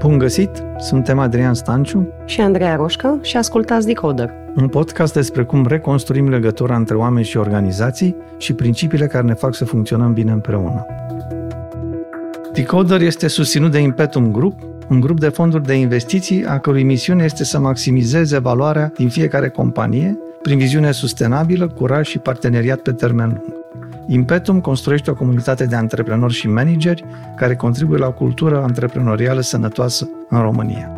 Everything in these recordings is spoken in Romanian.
Bun găsit! Suntem Adrian Stanciu și Andreea Roșca și ascultați Decoder. Un podcast despre cum reconstruim legătura între oameni și organizații și principiile care ne fac să funcționăm bine împreună. Decoder este susținut de Impetum Group, un grup de fonduri de investiții a cărui misiune este să maximizeze valoarea din fiecare companie prin viziune sustenabilă, curaj și parteneriat pe termen lung. Impetum construiește o comunitate de antreprenori și manageri care contribuie la o cultură antreprenorială sănătoasă în România.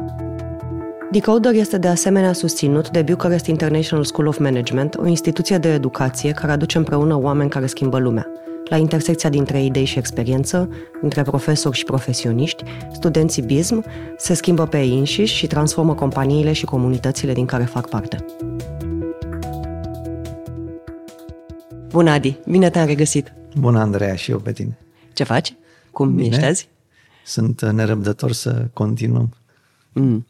Decoder este de asemenea susținut de Bucharest International School of Management, o instituție de educație care aduce împreună oameni care schimbă lumea. La intersecția dintre idei și experiență, dintre profesori și profesioniști, studenții BISM se schimbă pe ei înșiși și transformă companiile și comunitățile din care fac parte. Bună, Adi! Bine te-am regăsit! Bună, Andreea, și eu pe tine! Ce faci? Cum Bine. ești azi? Sunt nerăbdător să continuăm. Mm.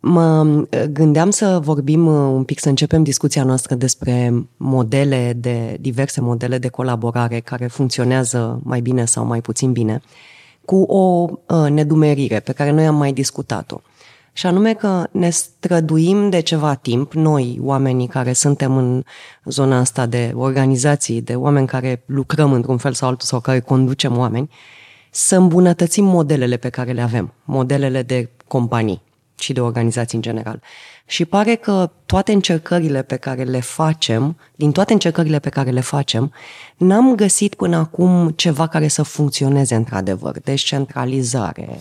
Mă gândeam să vorbim uh, un pic, să începem discuția noastră despre modele de, diverse modele de colaborare care funcționează mai bine sau mai puțin bine, cu o uh, nedumerire pe care noi am mai discutat-o și anume că ne străduim de ceva timp, noi, oamenii care suntem în zona asta de organizații, de oameni care lucrăm într-un fel sau altul sau care conducem oameni, să îmbunătățim modelele pe care le avem, modelele de companii și de organizații în general. Și pare că toate încercările pe care le facem, din toate încercările pe care le facem, n-am găsit până acum ceva care să funcționeze într-adevăr. Descentralizare,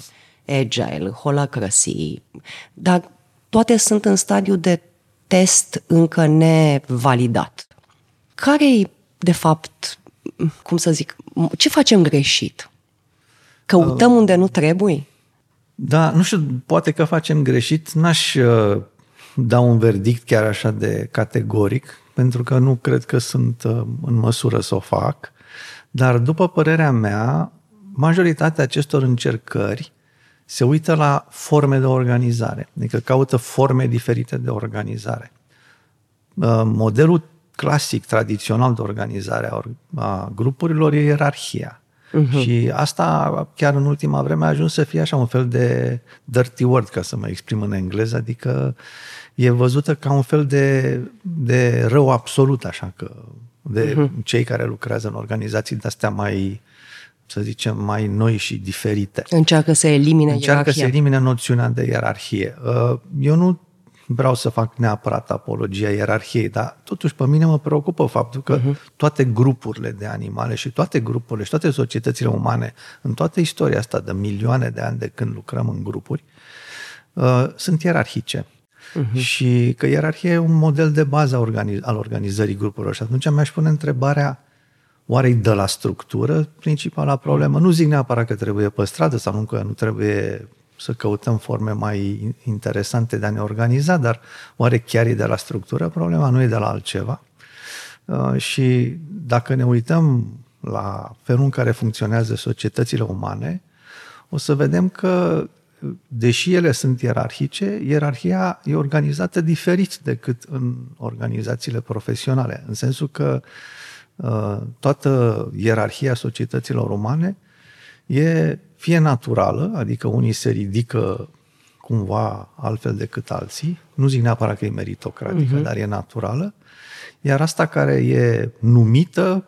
agile, holacracy, dar toate sunt în stadiu de test încă nevalidat. Care e, de fapt, cum să zic, ce facem greșit? Căutăm uh, unde nu trebuie? Da, nu știu, poate că facem greșit. N-aș uh, da un verdict chiar așa de categoric, pentru că nu cred că sunt uh, în măsură să o fac. Dar, după părerea mea, majoritatea acestor încercări se uită la forme de organizare, adică caută forme diferite de organizare. Uh, modelul clasic, tradițional de organizare a, a grupurilor e ierarhia. Uh-huh. Și asta chiar în ultima vreme a ajuns să fie așa un fel de dirty word, ca să mă exprim în engleză, adică e văzută ca un fel de, de rău absolut, așa că de uh-huh. cei care lucrează în organizații de astea mai să zicem, mai noi și diferite. Încearcă să elimine Încearcă ierarhia. să elimine noțiunea de ierarhie. Uh, eu nu vreau să fac neapărat apologia ierarhiei, dar totuși pe mine mă preocupă faptul că uh-huh. toate grupurile de animale și toate grupurile și toate societățile umane, în toată istoria asta de milioane de ani de când lucrăm în grupuri, uh, sunt ierarhice. Uh-huh. Și că ierarhia e un model de bază al organizării grupurilor. Și atunci mi-aș pune întrebarea Oare îi dă la structură principala problemă? Nu zic neapărat că trebuie păstrată sau nu că nu trebuie să căutăm forme mai interesante de a ne organiza, dar oare chiar e de la structură? Problema nu e de la altceva. Uh, și dacă ne uităm la felul în care funcționează societățile umane, o să vedem că, deși ele sunt ierarhice, ierarhia e organizată diferit decât în organizațiile profesionale, în sensul că uh, Uh, toată ierarhia societăților umane e fie naturală, adică unii se ridică cumva altfel decât alții, nu zic neapărat că e meritocratică, uh-huh. dar e naturală, iar asta care e numită,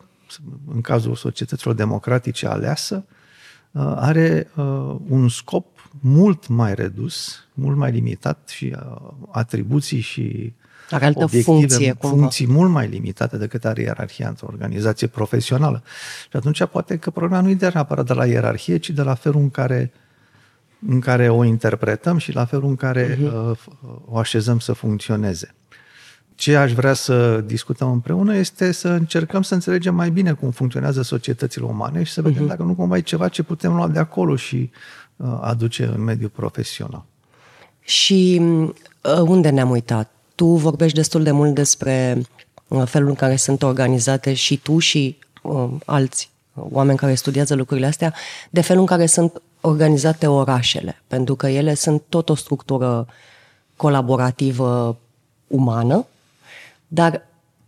în cazul societăților democratice aleasă, uh, are uh, un scop mult mai redus, mult mai limitat și atribuții și are altă obiective, funcție, cumva. funcții mult mai limitate decât are ierarhia într-o organizație profesională. Și atunci poate că problema nu e de neapărat de la ierarhie, ci de la felul în care, în care o interpretăm și la felul în care uh-huh. uh, o așezăm să funcționeze. Ce aș vrea să discutăm împreună este să încercăm să înțelegem mai bine cum funcționează societățile umane și să vedem uh-huh. dacă nu cumva e ceva ce putem lua de acolo și uh, aduce în mediul profesional. Și uh, unde ne-am uitat? Tu vorbești destul de mult despre uh, felul în care sunt organizate și tu și uh, alți oameni care studiază lucrurile astea, de felul în care sunt organizate orașele, pentru că ele sunt tot o structură colaborativă umană, dar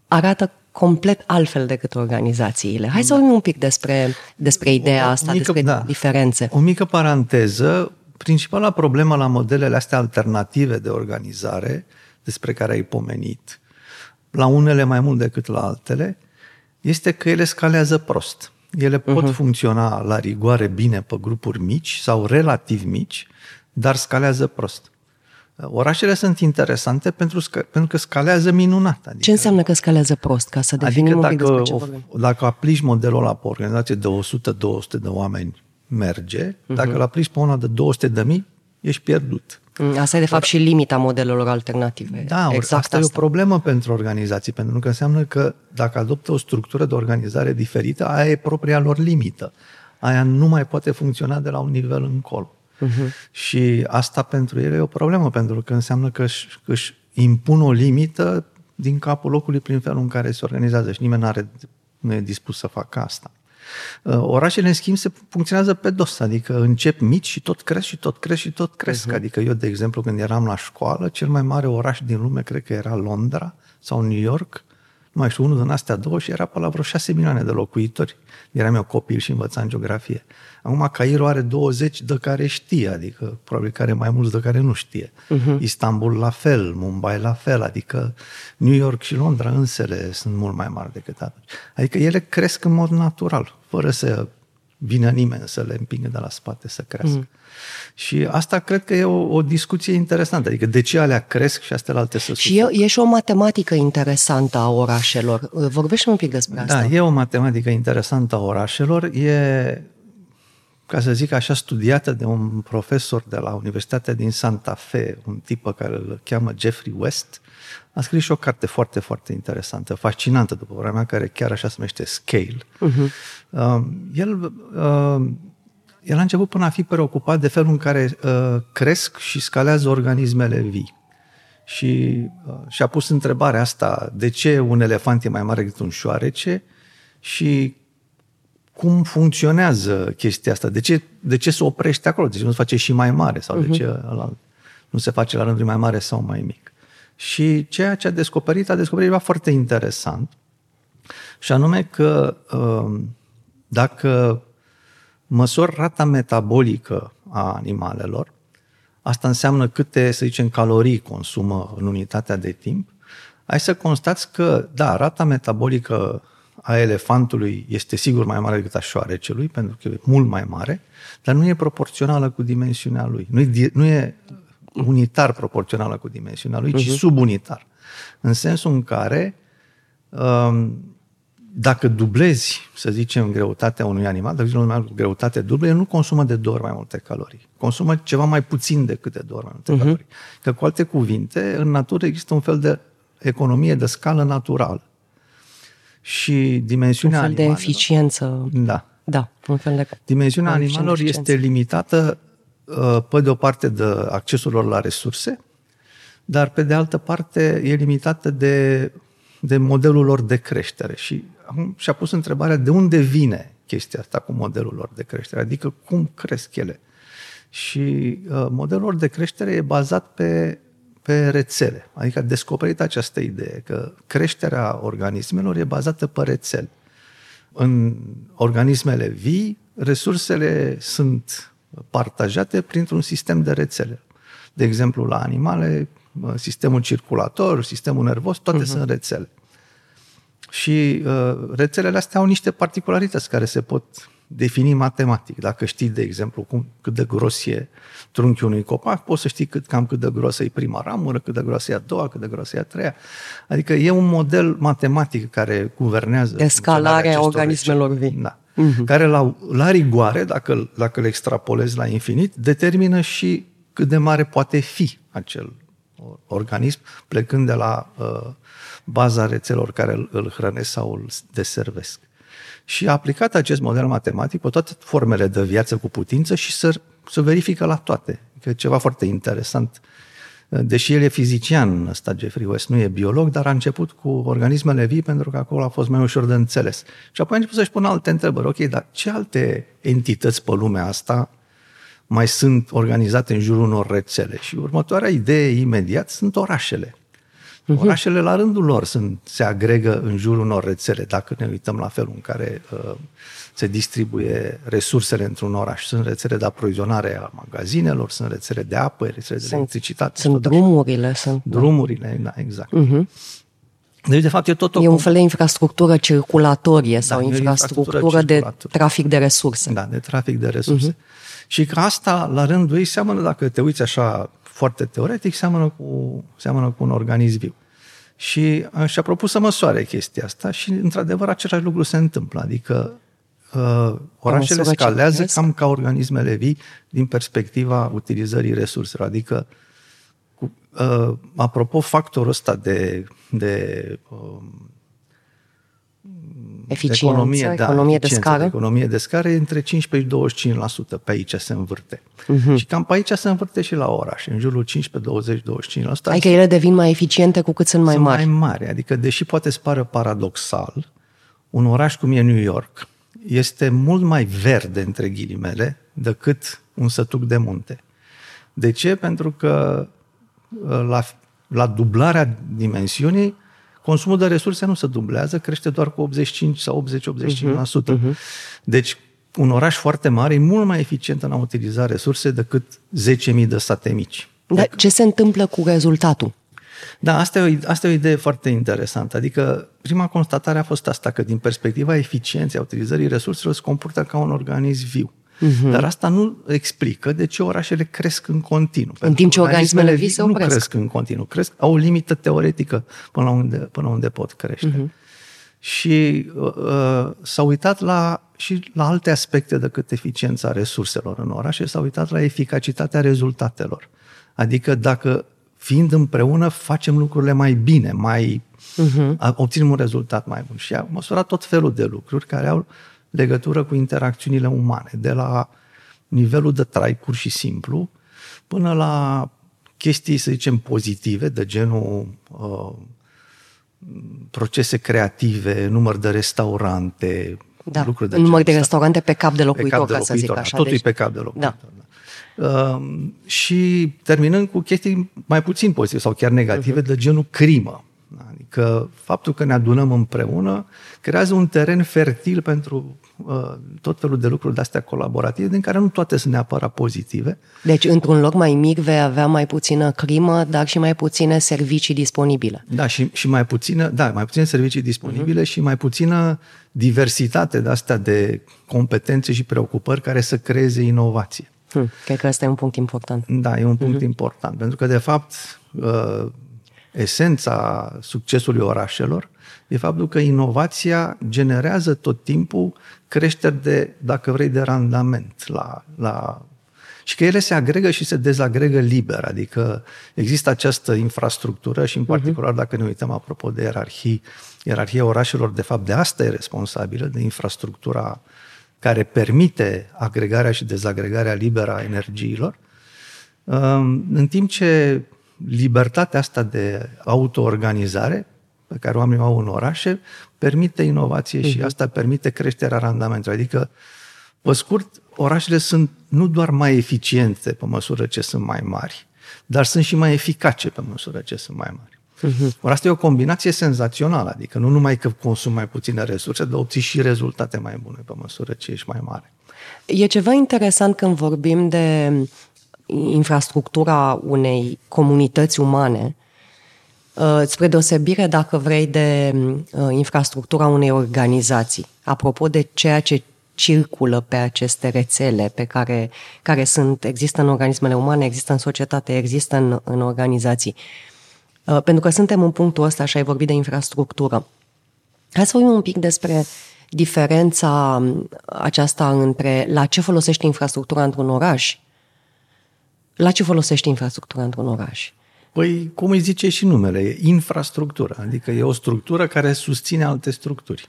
arată complet altfel decât organizațiile. Hai să vorbim un pic despre, despre ideea asta, mică, despre da, diferențe. O mică paranteză, principala problemă la modelele astea alternative de organizare, despre care ai pomenit, la unele mai mult decât la altele, este că ele scalează prost. Ele pot uh-huh. funcționa la rigoare bine pe grupuri mici sau relativ mici, dar scalează prost. Orașele sunt interesante pentru, pentru că scalează minunat. Adică, ce înseamnă că scalează prost, ca să adică definim adică un pic dacă, despre ce Dacă aplici modelul ăla pe o organizație de 100-200 de oameni, merge. Uh-huh. Dacă îl aplici pe una de 200 de mii, ești pierdut. Mm, asta e de fapt și limita modelelor alternative. Da, exact asta, asta e o problemă pentru organizații, pentru că înseamnă că dacă adoptă o structură de organizare diferită, aia e propria lor limită. Aia nu mai poate funcționa de la un nivel încolo. Uh-huh. Și asta pentru ele e o problemă, pentru că înseamnă că își, își impun o limită din capul locului prin felul în care se organizează și nimeni are, nu e dispus să facă asta. Uh, orașele, în schimb, se funcționează pe dos, adică încep mici și tot cresc și tot cresc și tot cresc. Uh-huh. Adică eu, de exemplu, când eram la școală, cel mai mare oraș din lume, cred că era Londra sau New York, nu mai știu, unul din astea două și era pe la vreo șase milioane de locuitori. Eram eu copil și învățam geografie. Acum Cairo are 20 de care știe, adică probabil care mai mulți de care nu știe. Uh-huh. Istanbul la fel, Mumbai la fel, adică New York și Londra însele sunt mult mai mari decât atunci. Adică ele cresc în mod natural, fără să vină nimeni să le împingă de la spate să crească. Mm. Și asta cred că e o, o discuție interesantă. Adică de ce alea cresc și astea alte să Și e, e și o matematică interesantă a orașelor. Vorbește un pic despre da, asta. Da, e o matematică interesantă a orașelor. E, ca să zic așa, studiată de un profesor de la Universitatea din Santa Fe, un tip pe care îl cheamă Jeffrey West, a scris și o carte foarte, foarte interesantă, fascinantă, după vremea mea, care chiar așa se numește Scale. Uh-huh. Uh, el, uh, el a început până a fi preocupat de felul în care uh, cresc și scalează organismele vii. Și uh, și-a pus întrebarea asta, de ce un elefant e mai mare decât un șoarece și cum funcționează chestia asta, de ce, de ce se oprește acolo, de ce nu se face și mai mare sau uh-huh. de mhm. ce ăla nu se face la rândul mai mare sau mai mic. Și ceea ce a descoperit, a descoperit ceva foarte interesant, și anume că um, dacă măsori rata metabolică a animalelor, asta înseamnă câte, să zicem, calorii consumă în unitatea de timp, ai să constați că, da, rata metabolică a elefantului este sigur mai mare decât a șoarecelui, pentru că e mult mai mare, dar nu e proporțională cu dimensiunea lui. Nu e, nu e unitar proporțională cu dimensiunea lui, uh-huh. ci mhm. subunitar. În sensul în care um, dacă dublezi, să zicem, greutatea unui animal, dacă zicem un animal cu greutate dublă, el nu consumă de două ori mai multe calorii. Consumă ceva mai puțin decât de două ori mai multe uh-huh. calorii. Că cu alte cuvinte, în natură există un fel de economie de scală naturală. Și dimensiunea Un fel animalelor, de eficiență. Da. Da, un fel de Dimensiunea animalelor este limitată Uh, pe de o parte de accesul lor la resurse, dar pe de altă parte e limitată de, de modelul lor de creștere. Și acum și-a pus întrebarea de unde vine chestia asta cu modelul lor de creștere, adică cum cresc ele. Și uh, modelul lor de creștere e bazat pe, pe rețele, adică a descoperit această idee că creșterea organismelor e bazată pe rețele. În organismele vii, resursele sunt partajate printr-un sistem de rețele. De exemplu, la animale, sistemul circulator, sistemul nervos, toate uh-huh. sunt rețele. Și uh, rețelele astea au niște particularități care se pot defini matematic. Dacă știi, de exemplu, cum, cât de gros e trunchiul unui copac, poți să știi cât, cam cât de grosă e prima ramură, cât de grosă e a doua, cât de grosă e a treia. Adică e un model matematic care guvernează Escalarea organismelor vii. Da uh-huh. care la, la rigoare, dacă, dacă le extrapolezi la infinit, determină și cât de mare poate fi acel organism, plecând de la uh, baza rețelor care îl, îl hrănesc sau îl deservesc. Și a aplicat acest model matematic pe toate formele de viață cu putință și să, să verifică la toate. Că ceva foarte interesant uh, Deși el e fizician, ăsta Jeffrey West, nu e biolog, dar a început cu organismele vii pentru că acolo a fost mai ușor de înțeles. Și apoi a început să-și pună alte întrebări. Ok, dar ce alte entități pe lumea asta mai sunt organizate în jurul unor rețele? Și următoarea idee imediat sunt orașele. Uh-huh. Orașele la rândul lor sunt, se agregă în jurul unor rețele, dacă ne uităm la felul în care uh, se distribuie resursele într-un oraș. Sunt rețele de aprovizionare a magazinelor, sunt rețele de apă, rețele de electricitate. Sunt drumurile. Sunt, drumurile, da, exact. Uh-huh. Deci, de fapt, e tot o... E un fel de infrastructură circulatorie da, sau infrastructură, infrastructură de trafic de resurse. Da, de trafic de resurse. Uh-huh. Și că asta, la rândul ei, seamănă, dacă te uiți așa foarte teoretic, seamănă cu, seamănă cu un organism viu. Și și-a propus să măsoare chestia asta și, într-adevăr, același lucru se întâmplă. Adică uh, orașele scalează cam ca organismele vii din perspectiva utilizării resurselor. Adică, cu, uh, apropo, factorul ăsta de, de uh, eficiență, economie, da, economie de scară. Economie de scară între 15 și 25%. Pe aici se învârte. Uh-huh. Și cam pe aici se învârte și la oraș, în jurul 15, 20, 25%. Adică ele devin mai eficiente cu cât sunt mai sunt mari. mai mari. Adică, deși poate să pară paradoxal, un oraș cum e New York este mult mai verde, între ghilimele, decât un sătuc de munte. De ce? Pentru că la, la dublarea dimensiunii, consumul de resurse nu se dublează, crește doar cu 85 sau 80-85%. Uh-huh, uh-huh. Deci, un oraș foarte mare e mult mai eficient în a utiliza resurse decât 10.000 de state mici. Dar ce se întâmplă cu rezultatul? Da, asta e, o, asta e o idee foarte interesantă. Adică, prima constatare a fost asta, că din perspectiva eficienței a utilizării resurselor se comportă ca un organism viu. Uh-huh. Dar asta nu explică de ce orașele cresc în continuu. În timp ce organismele vii se opresc. Nu cresc în continuu, cresc, au o limită teoretică până unde, până unde pot crește. Uh-huh. Și uh, s-au uitat la, și la alte aspecte decât eficiența resurselor în orașe, s-au uitat la eficacitatea rezultatelor. Adică dacă fiind împreună facem lucrurile mai bine, mai uh-huh. obținem un rezultat mai bun. Și a măsurat tot felul de lucruri care au legătură cu interacțiunile umane, de la nivelul de trai pur și simplu, până la chestii, să zicem, pozitive, de genul uh, procese creative, număr de restaurante, da, lucruri de număr de restaurante pe cap de locuitor, pe cap de locuitor, ca să zic da, așa. Totul deci... e pe cap de locuitor. Da. Da. Uh, și terminând cu chestii mai puțin pozitive sau chiar negative, uh-huh. de genul crimă. Adică faptul că ne adunăm împreună creează un teren fertil pentru uh, tot felul de lucruri de-astea colaborative, din care nu toate sunt neapărat pozitive. Deci, într-un loc mai mic vei avea mai puțină crimă, dar și mai puține servicii disponibile. Da, și, și mai puțină, da, mai puține servicii disponibile uh-huh. și mai puțină diversitate de-astea de competențe și preocupări care să creeze inovație. Hmm, cred că asta e un punct important. Da, e un punct uh-huh. important, pentru că, de fapt, uh, esența succesului orașelor e faptul că inovația generează tot timpul creșteri de, dacă vrei, de randament la, la și că ele se agregă și se dezagregă liber, adică există această infrastructură și în mhm. particular dacă ne uităm apropo de ierarhii, ierarhia orașelor de fapt de asta e responsabilă, de infrastructura care permite agregarea și dezagregarea liberă a energiilor, în timp ce libertatea asta de autoorganizare pe care oamenii o au în orașe permite inovație uh-huh. și mhm. asta permite creșterea randamentului. Adică, pe scurt, orașele sunt nu doar mai eficiente pe măsură ce sunt mai mari, dar sunt și mai eficace pe măsură ce sunt mai mari. Uh-huh. Or, asta e o combinație senzațională, adică nu numai că consumi mai puține resurse, dar obții și rezultate mai bune pe măsură ce ești mai mare. E ceva interesant când vorbim de infrastructura unei comunități umane, uh, spre deosebire, dacă vrei, de uh, infrastructura unei organizații. Apropo de ceea ce circulă pe aceste rețele pe care, care sunt, există în organismele umane, există în societate, există în, în organizații. Uh, pentru că suntem în punctul ăsta și ai vorbit de infrastructură. Hai să vorbim un pic despre diferența aceasta între la ce folosește infrastructura într-un oraș la ce folosește infrastructura într-un oraș? Păi, cum îi zice și numele, e infrastructură. Adică e o structură care susține alte structuri.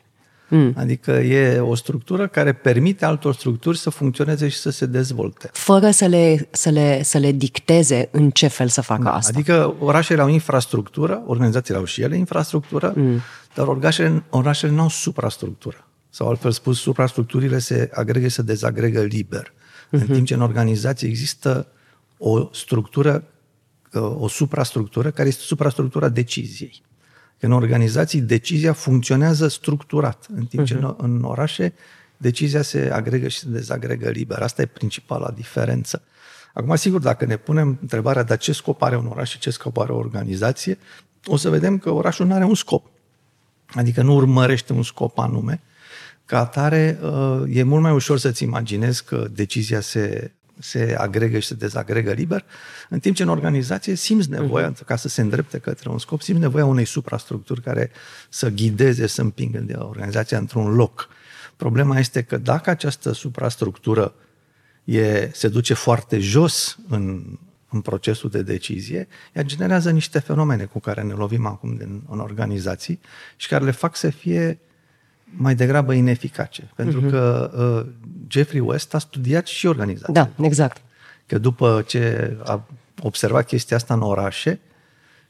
Mm. Adică e o structură care permite altor structuri să funcționeze și să se dezvolte. Fără să le, să le, să le dicteze în ce fel să facă da, asta. Adică orașele au infrastructură, organizațiile au și ele infrastructură, mm. dar orașele, orașele nu au suprastructură. Sau altfel spus, suprastructurile se agregă și se dezagregă liber. Mm-hmm. În mhm. timp ce în organizație există o structură o suprastructură care este suprastructura deciziei. Că în organizații decizia funcționează structurat, în timp ce uh-huh. în orașe decizia se agregă și se dezagregă liber. Asta e principala diferență. Acum, sigur, dacă ne punem întrebarea de ce scop are un oraș și ce scop are o organizație, o să vedem că orașul nu are un scop. Adică nu urmărește un scop anume. Ca atare, uh, e mult mai ușor să-ți imaginezi că decizia se, se agregă și se dezagregă liber, în timp ce în organizație simți nevoia, uh-huh. ca să se îndrepte către un scop, simți nevoia unei suprastructuri care să ghideze, să împingă organizația într-un loc. Problema este că dacă această suprastructură e, se duce foarte jos în, în procesul de decizie, ea generează niște fenomene cu care ne lovim acum din, în organizații și care le fac să fie mai degrabă ineficace. Pentru uh-huh. că uh, Jeffrey West a studiat și organizația. Da, exact. Că după ce a observat chestia asta în orașe,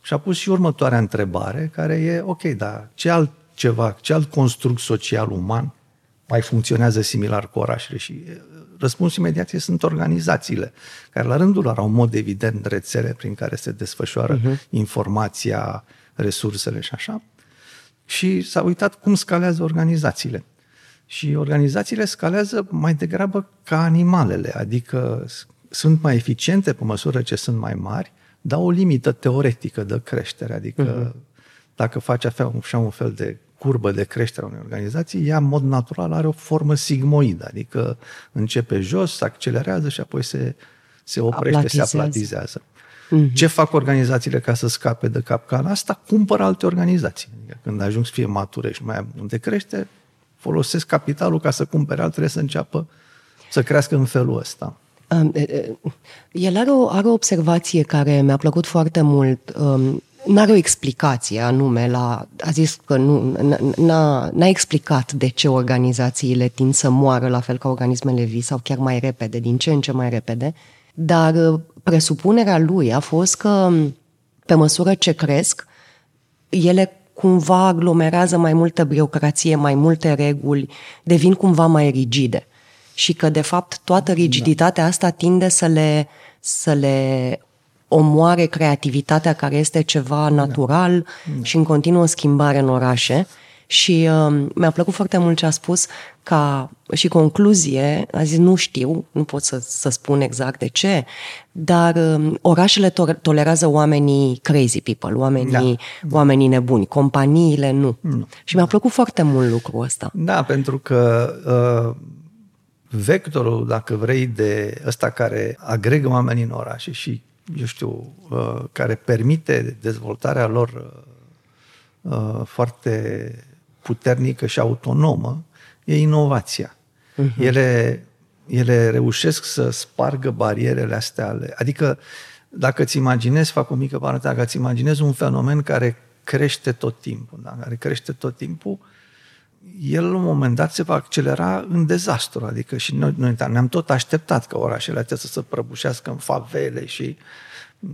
și-a pus și următoarea întrebare, care e, ok, dar ce altceva, ce alt construct social uman mai funcționează similar cu orașele? Și răspunsul imediat sunt organizațiile, care la rândul lor au în mod evident rețele prin care se desfășoară uh-huh. informația, resursele și așa. Și s-a uitat cum scalează organizațiile. Și organizațiile scalează mai degrabă ca animalele, adică sunt mai eficiente pe măsură ce sunt mai mari, dar o limită teoretică de creștere, adică uh-huh. dacă faci așa un fel de curbă de creștere a unei organizații, ea în mod natural are o formă sigmoidă, adică începe jos, se accelerează și apoi se, se oprește, aplatizează. se aplatizează. Mm-hmm. Ce fac organizațiile ca să scape de capcana asta? Cumpără alte organizații. Adică când ajung să fie mature și mai am unde crește, folosesc capitalul ca să cumpere altele să înceapă să crească în felul ăsta. El are o, are o observație care mi-a plăcut foarte mult. Um, nu are o explicație anume la... A zis că nu, n-a, n-a explicat de ce organizațiile tind să moară la fel ca organismele vii sau chiar mai repede, din ce în ce mai repede, dar uh, presupunerea lui a fost că pe măsură ce cresc, ele cumva aglomerează mai multă birocrație, mai multe reguli, devin cumva mai rigide. Și că, de fapt, toată rigiditatea asta tinde să le, să le omoare creativitatea care este ceva natural da. și în continuă schimbare în orașe. Și uh, mi-a plăcut foarte mult ce a spus ca și concluzie, a zis nu știu, nu pot să, să spun exact de ce, dar uh, orașele to- tolerează oamenii crazy people, oamenii, da. oamenii nebuni, companiile nu. nu. Și mi-a plăcut foarte mult lucrul ăsta. Da, pentru că uh, vectorul, dacă vrei, de ăsta care agregă oamenii în orașe și eu știu, uh, care permite dezvoltarea lor uh, uh, foarte puternică și autonomă, e inovația. Uh-huh. Ele, ele reușesc să spargă barierele astea ale... Adică, dacă îți imaginezi, fac o mică paranteză, dacă îți imaginezi un fenomen care crește tot timpul, da? care crește tot timpul, el la un moment dat se va accelera în dezastru. Adică și noi, noi ne-am tot așteptat ca orașele acestea să se prăbușească în favele și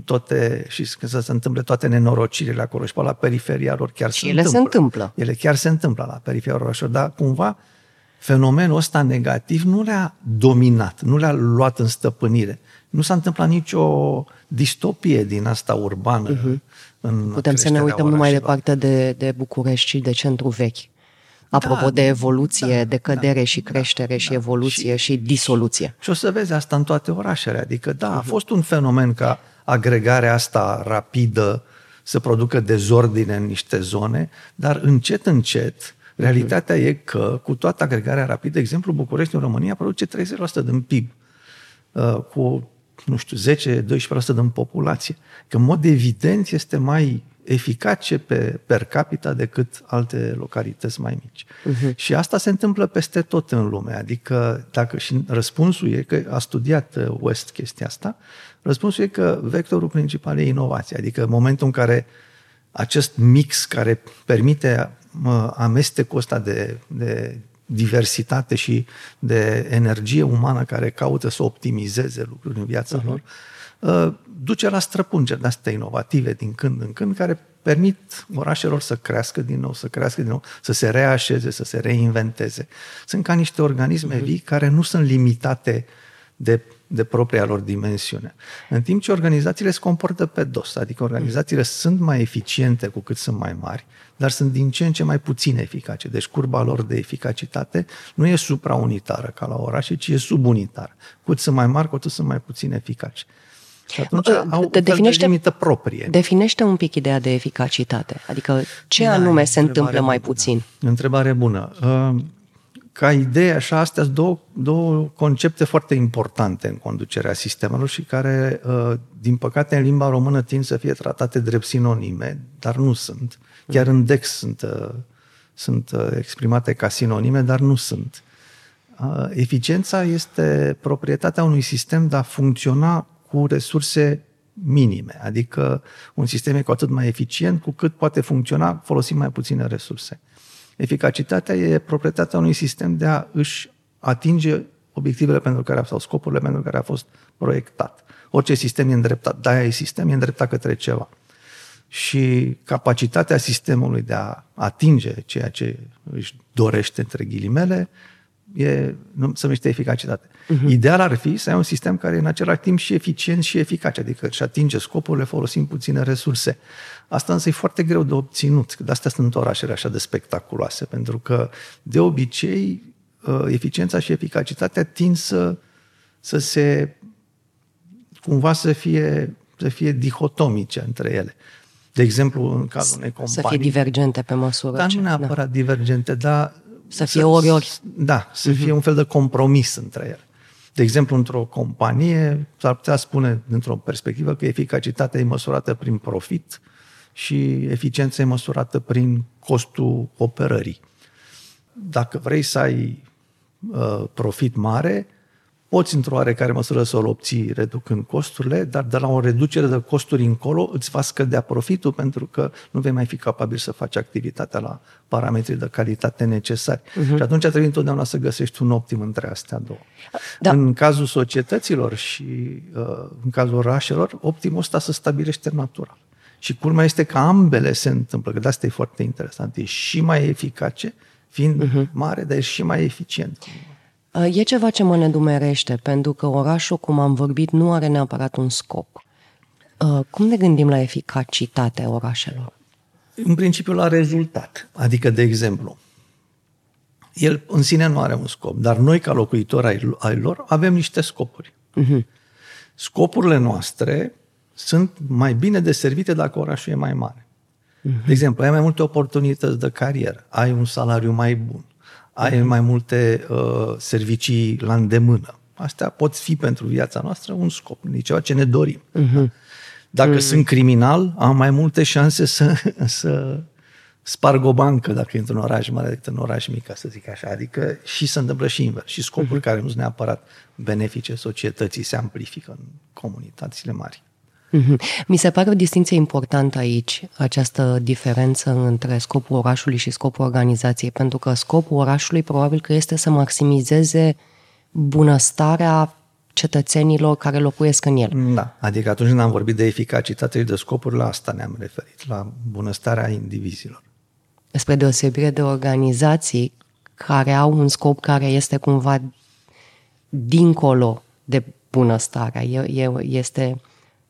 toate, și să se întâmple toate nenorocirile acolo și pe la periferia lor chiar și se ele întâmplă. se întâmplă. Ele chiar se întâmplă la periferia orașelor, dar cumva fenomenul ăsta negativ nu le-a dominat, nu le-a luat în stăpânire. Nu s-a întâmplat nicio distopie din asta urbană. Uh-huh. În Putem să ne uităm orașelor. numai departe de, de București și de centru vechi. Apropo da, de evoluție, da, de cădere da, și creștere da, și da, evoluție și, și disoluție. Și o să vezi asta în toate orașele. Adică, da, a mhm. fost un fenomen ca agregarea asta rapidă să producă dezordine în niște zone, dar încet, încet, realitatea e că, cu toată agregarea rapidă, exemplu, București în România produce 30% din PIB, uh, cu, nu știu, 10-12% din populație. Că, în mod evident, este mai eficace pe per capita decât alte localități mai mici. Uh-huh. Și asta se întâmplă peste tot în lume. Adică, dacă și răspunsul e că a studiat uh, West chestia asta, răspunsul e că vectorul principal e inovația. Adică în momentul în care acest mix care permite amestecul ăsta de, de diversitate și de energie umană care caută să optimizeze lucruri în viața uh-huh. lor, Uh, duce la străpungeri de astea inovative din când în când, care permit orașelor să crească din nou, să crească din nou, să se reașeze, să se reinventeze. Sunt ca niște organisme mhm. vii care nu sunt limitate de de propria lor dimensiune. În timp ce organizațiile se comportă pe dos, adică organizațiile mm. sunt mai eficiente cu cât sunt mai mari, dar sunt din ce în ce mai puțin eficace. Deci curba lor de eficacitate nu e supraunitară ca la orașe, ci e subunitară. Cât sunt mai mari, cu atât sunt mai puțin eficace. Și atunci de, au de, definește, de limită proprie. Definește un pic ideea de eficacitate. Adică ce da, anume se întâmplă mai bună. puțin? Întrebare bună. Uh, ca idee, așa, astea sunt două, două concepte foarte importante în conducerea sistemelor și care, uh, din păcate, în limba română tind să fie tratate drept sinonime, dar nu sunt. Chiar în DEX sunt, uh, sunt exprimate ca sinonime, dar nu sunt. Eficiența este proprietatea unui sistem de a funcționa cu resurse minime, adică un sistem e cu atât mai eficient cu cât poate funcționa folosind mai puține resurse. Eficacitatea e proprietatea unui sistem de a își atinge obiectivele pentru care sau scopurile pentru care a fost proiectat. Orice sistem e îndreptat, de e sistem, e îndreptat către ceva. Și capacitatea sistemului de a atinge ceea ce își dorește, între ghilimele, e, nu, se numește eficacitate. Uh-huh. Ideal ar fi să ai un sistem care e în același timp și eficient și eficace, adică și atinge scopurile folosind puține resurse. Asta însă e foarte greu de obținut, de astea sunt orașele așa de spectaculoase, pentru că de obicei uh, eficiența și eficacitatea tind să, să se cumva să fie, să fie dihotomice între ele. De exemplu, în cazul unei companii... Să fie divergente pe măsură Dar nu neapărat da. divergente, dar să fie ori-ori. Da, să uh-huh. fie un fel de compromis între ele. De exemplu, într-o companie s-ar putea spune, dintr-o perspectivă, că eficacitatea e măsurată prin profit și eficiența e măsurată prin costul operării. Dacă vrei să ai uh, profit mare, poți într-o oarecare măsură să-l obții reducând costurile, dar de la o reducere de costuri încolo îți va scădea profitul pentru că nu vei mai fi capabil să faci activitatea la parametrii de calitate necesari. Uh-huh. Și atunci trebuie întotdeauna să găsești un optim între astea două. Da. În cazul societăților și uh, în cazul orașelor, optimul ăsta se stabilește natural. Și culmea este că ambele se întâmplă, că de asta e foarte interesant. E și mai eficace, fiind uh-huh. mare, dar e și mai eficient. E ceva ce mă nedumerește, pentru că orașul, cum am vorbit, nu are neapărat un scop. Uh, cum ne gândim la eficacitatea orașelor? În principiu la rezultat. Adică, de exemplu, el în sine nu are un scop, dar noi, ca locuitori ai, ai lor, avem niște scopuri. Uh-huh. Scopurile noastre sunt mai bine deservite dacă orașul e mai mare. Uh-huh. De exemplu, ai mai multe oportunități de carieră, ai un salariu mai bun, ai mai multe uh, servicii la îndemână. Astea pot fi pentru viața noastră un scop, e ceva ce ne dorim. Uh-huh. Dacă uh-huh. sunt criminal, am mai multe șanse să, să sparg o bancă dacă e într-un oraș mare decât în oraș mic, să zic așa. Adică și se întâmplă și invers. Și scopuri uh-huh. care nu sunt neapărat benefice societății se amplifică în comunitățile mari. Mhm. Mi se pare o distinție importantă aici, această diferență între scopul orașului și scopul organizației, pentru că scopul orașului probabil că este să maximizeze bunăstarea cetățenilor care locuiesc în el. Da, adică atunci când am vorbit de eficacitate și de scopuri, la asta ne-am referit, la bunăstarea indivizilor. Spre deosebire de organizații care au un scop care este cumva dincolo de bunăstarea. Este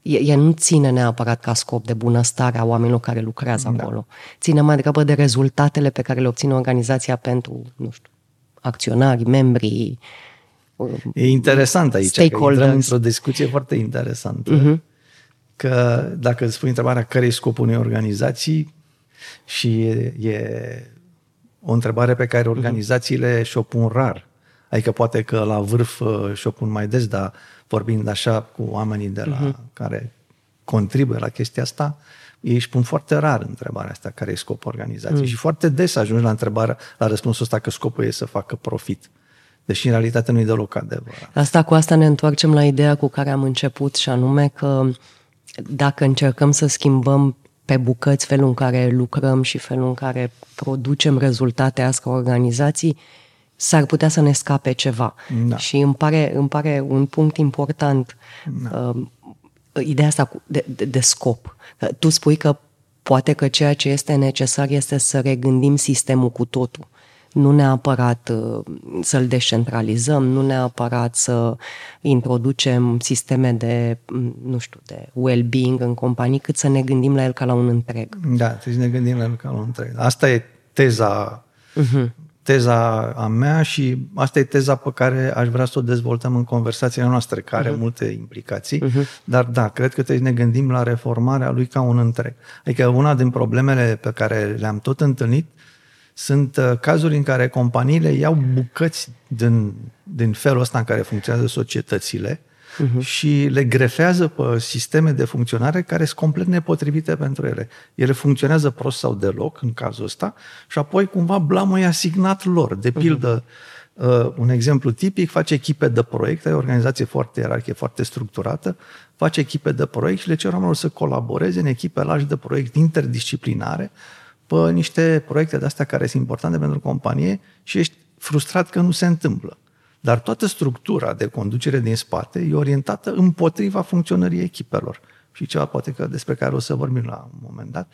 ea nu ține neapărat ca scop de bunăstare a oamenilor care lucrează da. acolo. Ține mai degrabă de rezultatele pe care le obține organizația pentru, nu știu, acționari, membrii, E interesant aici, că intrăm într-o discuție foarte interesantă. Uh-huh. Că dacă îți spui întrebarea care e scopul unei organizații și e, e o întrebare pe care mhm. organizațiile uh-huh. și-o pun rar. Adică poate că la vârf uh, și-o pun mai des, dar vorbind așa cu oamenii de la, uh-huh. care contribuie la chestia asta, ei își pun foarte rar întrebarea asta, care e scopul organizației. Mm. Și foarte des ajungi la întrebarea, la răspunsul ăsta că scopul e să facă profit. Deși în realitate nu e deloc adevărat. Asta cu asta ne întoarcem la ideea cu care am început și anume că dacă încercăm să schimbăm pe bucăți felul în care lucrăm și felul în care producem rezultate astea ca organizații, s-ar putea să ne scape ceva. Da. Și îmi pare, îmi pare un punct important da. uh, ideea asta de, de, de scop. Tu spui că poate că ceea ce este necesar este să regândim sistemul cu totul. nu neapărat uh, să-l descentralizăm, nu neapărat să introducem sisteme de, mm, nu știu, de well-being în companii, cât să ne gândim la el ca la un întreg. Da, trebuie să ne gândim la el ca la un întreg. Asta e teza uh-huh teza a mea și asta e teza pe care aș vrea să o dezvoltăm în conversația noastră, care uh-huh. are multe implicații, uh-huh. dar da, cred că trebuie să ne gândim la reformarea lui ca un întreg. Adică una din problemele pe care le-am tot întâlnit sunt uh, cazuri în care companiile iau bucăți din, din felul ăsta în care funcționează societățile uh-huh. și le grefează pe sisteme de funcționare care sunt complet nepotrivite pentru ele. Ele funcționează prost sau deloc în cazul ăsta și apoi cumva blamul e asignat lor. De pildă, uh-huh. un exemplu tipic, face echipe de proiect, ai o organizație foarte ierarhie, foarte structurată, face echipe de proiect și le cer oamenilor să colaboreze în echipe lași de proiect interdisciplinare pe niște proiecte de astea care sunt importante pentru companie și ești frustrat că nu se întâmplă. Dar toată structura de conducere din spate e orientată împotriva funcționării echipelor. Și ceva poate că despre care o să vorbim la un moment dat.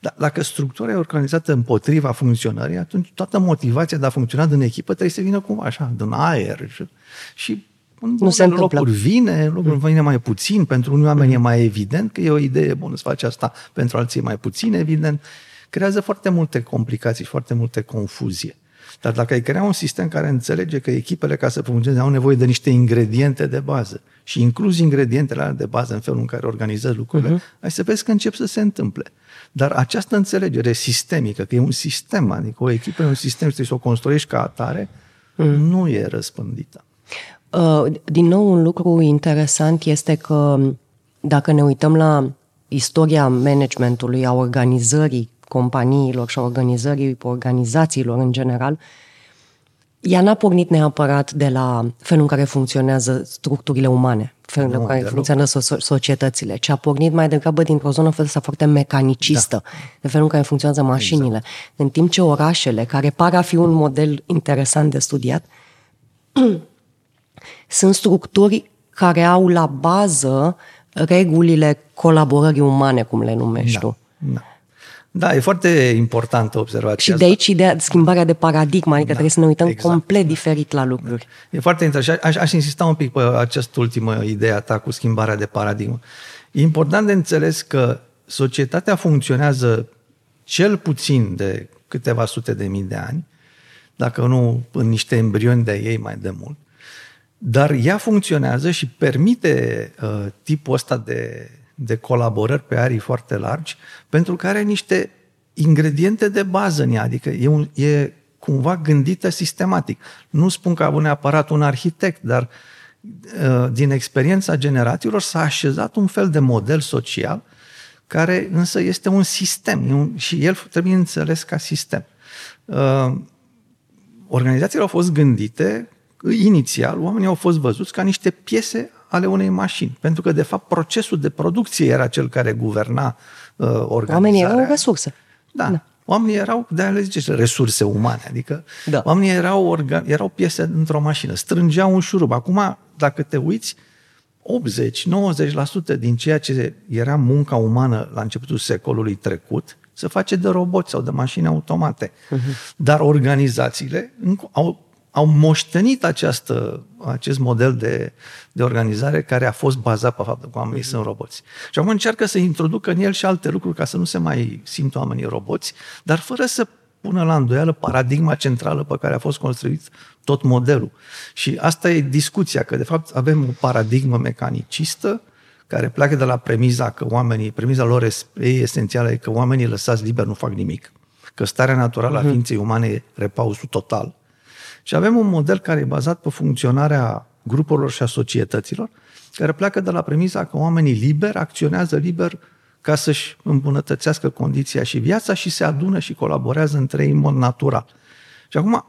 Dar dacă structura e organizată împotriva funcționării, atunci toată motivația de a funcționa din echipă trebuie să vină cumva așa, din aer. Și, și în nu se locuri vine, în locuri mm. vine mai puțin, pentru unii oameni mm. e mai evident că e o idee bună să faci asta, pentru alții e mai puțin evident. Creează foarte multe complicații și foarte multe confuzie. Dar dacă ai crea un sistem care înțelege că echipele, ca să funcționeze, au nevoie de niște ingrediente de bază și incluzi ingredientele de bază în felul în care organizezi lucrurile, uh-huh. ai să vezi că încep să se întâmple. Dar această înțelegere sistemică, că e un sistem, adică o echipă e un sistem, trebuie să o construiești ca atare, uh-huh. nu e răspândită. Uh, din nou, un lucru interesant este că dacă ne uităm la istoria managementului, a organizării companiilor și a organizării, organizațiilor în general, ea n-a pornit neapărat de la felul în care funcționează structurile umane, felul nu, în care funcționează so- societățile, ci a pornit mai degrabă dintr-o zonă foarte mecanicistă, da. de felul în care funcționează mașinile. Exact. În timp ce orașele, care par a fi un model interesant de studiat, sunt structuri care au la bază regulile colaborării umane, cum le numești da. tu. Da. Da, e foarte importantă observația Și de aici ideea, schimbarea de paradigmă, adică da, trebuie să ne uităm exact. complet diferit la lucruri. E foarte interesant. Aș, aș insista un pic pe această ultimă idee a ta cu schimbarea de paradigmă. E important de înțeles că societatea funcționează cel puțin de câteva sute de mii de ani, dacă nu în niște embrioni de ei mai de mult, dar ea funcționează și permite uh, tipul ăsta de de colaborări pe arii foarte largi, pentru că are niște ingrediente de bază în ea, adică e, un, e cumva gândită sistematic. Nu spun că a avut neapărat un arhitect, dar uh, din experiența generațiilor s-a așezat un fel de model social care însă este un sistem și el trebuie înțeles ca sistem. Uh, organizațiile au fost gândite inițial, oamenii au fost văzuți ca niște piese ale unei mașini. Pentru că, de fapt, procesul de producție era cel care guverna uh, organizarea. Oamenii erau o resursă. Da. da. Oamenii erau, de a le zice, resurse umane. Adică da. oamenii erau, organ, erau piese într-o mașină. Strângeau un șurub. Acum, dacă te uiți, 80-90% din ceea ce era munca umană la începutul secolului trecut se face de roboți sau de mașini automate. Uh-huh. Dar organizațiile au au moștenit această, acest model de, de organizare care a fost bazat pe faptul că oamenii uh-huh. sunt roboți. Și acum încearcă să introducă în el și alte lucruri ca să nu se mai simtă oamenii roboți, dar fără să pună la îndoială paradigma centrală pe care a fost construit tot modelul. Și asta e discuția, că de fapt avem o paradigmă mecanicistă care pleacă de la premiza că oamenii, premiza lor e esențială e că oamenii lăsați liber nu fac nimic. Că starea naturală a mhm. ființei umane e repausul total și avem un model care e bazat pe funcționarea grupurilor și a societăților, care pleacă de la premisa că oamenii liber acționează liber ca să-și îmbunătățească condiția și viața și se adună și colaborează între ei în mod natural. Și acum,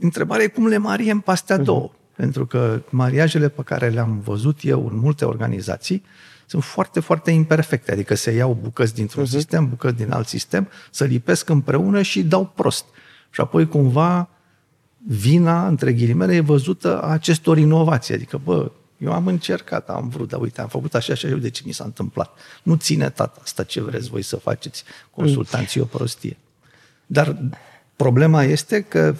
întrebarea e cum le mariem pe astea două. Uh-huh. Pentru că mariajele pe care le-am văzut eu în multe organizații sunt foarte, foarte imperfecte. Adică se iau bucăți dintr-un uh-huh. sistem, bucăți din alt sistem, să lipesc împreună și dau prost. Și apoi cumva vina, între ghilimele, e văzută a acestor inovații. Adică, bă, eu am încercat, am vrut, dar uite, am făcut așa și așa, de ce mi s-a întâmplat. Nu ține tata asta ce vreți voi să faceți, consultanții o prostie. Dar Problema este că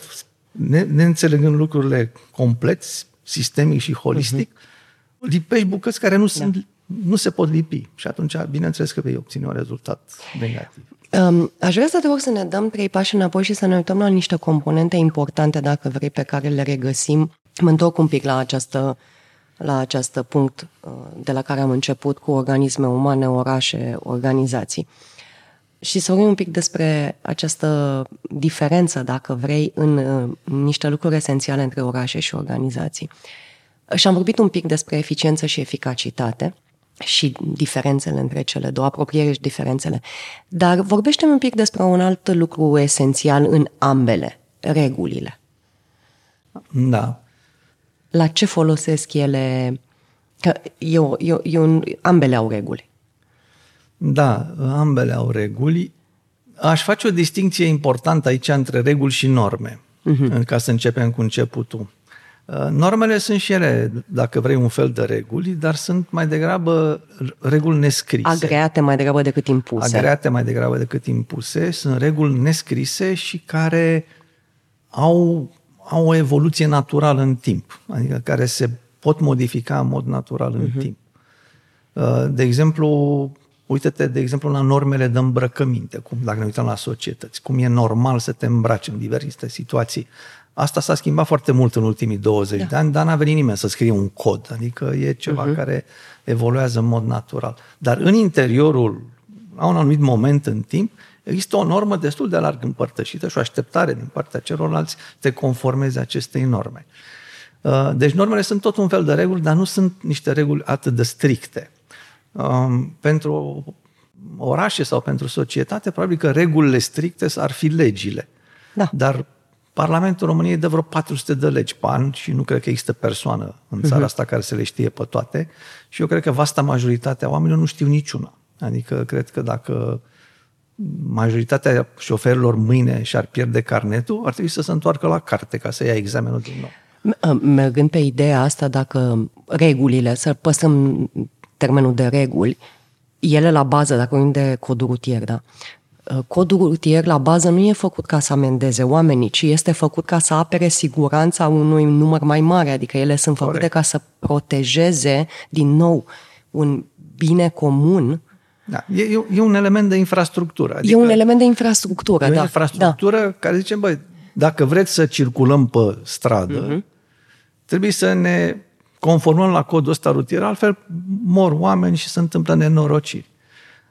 ne, ne înțelegând lucrurile complet, sistemic și holistic, uh-huh. lipești bucăți care nu, da. sunt, nu se pot lipi. Și atunci, bineînțeles că vei obține un rezultat negativ. Um, aș vrea să te rog să ne dăm trei pași înapoi și să ne uităm la niște componente importante, dacă vrei, pe care le regăsim. Mă întorc un pic la această la acest punct uh, de la care am început cu organisme umane, orașe, organizații. Și să vorbim un pic despre această diferență, dacă vrei, în, în uh, niște lucruri esențiale între orașe și organizații. Și am vorbit un pic despre eficiență și eficacitate și diferențele între cele două, apropiere și diferențele. Dar vorbește un pic despre un alt lucru esențial în ambele, regulile. Da. La ce folosesc ele? Că eu, eu, eu, ambele au reguli. Da, ambele au reguli. Aș face o distinție importantă aici între reguli și norme, uh-huh. ca să începem cu începutul. Uh, normele sunt și ele, dacă vrei, un fel de reguli, dar sunt mai degrabă reguli nescrise. Agreate mai degrabă decât impuse. Agreate mai degrabă decât impuse. Sunt reguli nescrise și care au, au o evoluție naturală în timp, adică care se pot modifica în mod natural în uh-huh. timp. Uh, de exemplu, uite-te, de exemplu, la normele de îmbrăcăminte, cum, dacă ne uităm la societăți, cum e normal să te îmbraci în diverse situații Asta s-a schimbat foarte mult în ultimii 20 da. de ani, dar n-a venit nimeni să scrie un cod. Adică e ceva uh-huh. care evoluează în mod natural. Dar în interiorul, la un anumit moment în timp, există o normă destul de larg împărtășită și o așteptare din partea celorlalți să te conformezi acestei norme. Uh, deci normele sunt tot un fel de reguli, dar nu sunt niște reguli atât de stricte. Um, pentru orașe sau pentru societate, probabil că regulile stricte ar fi legile. Da. Dar Parlamentul României dă vreo 400 de legi pe an și nu cred că există persoană în țara mhm. asta care să le știe pe toate și eu cred că vasta majoritatea oamenilor nu știu niciuna. Adică cred că dacă majoritatea șoferilor mâine și-ar pierde carnetul, ar trebui să se întoarcă la carte ca să ia examenul din nou. Mergând pe ideea asta, dacă regulile, să păsăm termenul de reguli, ele la bază, dacă vorbim de codul rutier, da? Uh, codul rutier la bază nu e făcut ca să amendeze oamenii, ci este făcut ca să apere siguranța unui număr mai mare, adică ele sunt făcute Corect. ca să protejeze din nou un bine comun da. E, e un element de infrastructură. Adică e un element de infrastructură, e da. o infrastructură da. care zice, băi, dacă vreți să circulăm pe stradă, uh-huh. trebuie să ne conformăm la codul ăsta rutier, altfel mor oameni și se întâmplă nenorociri.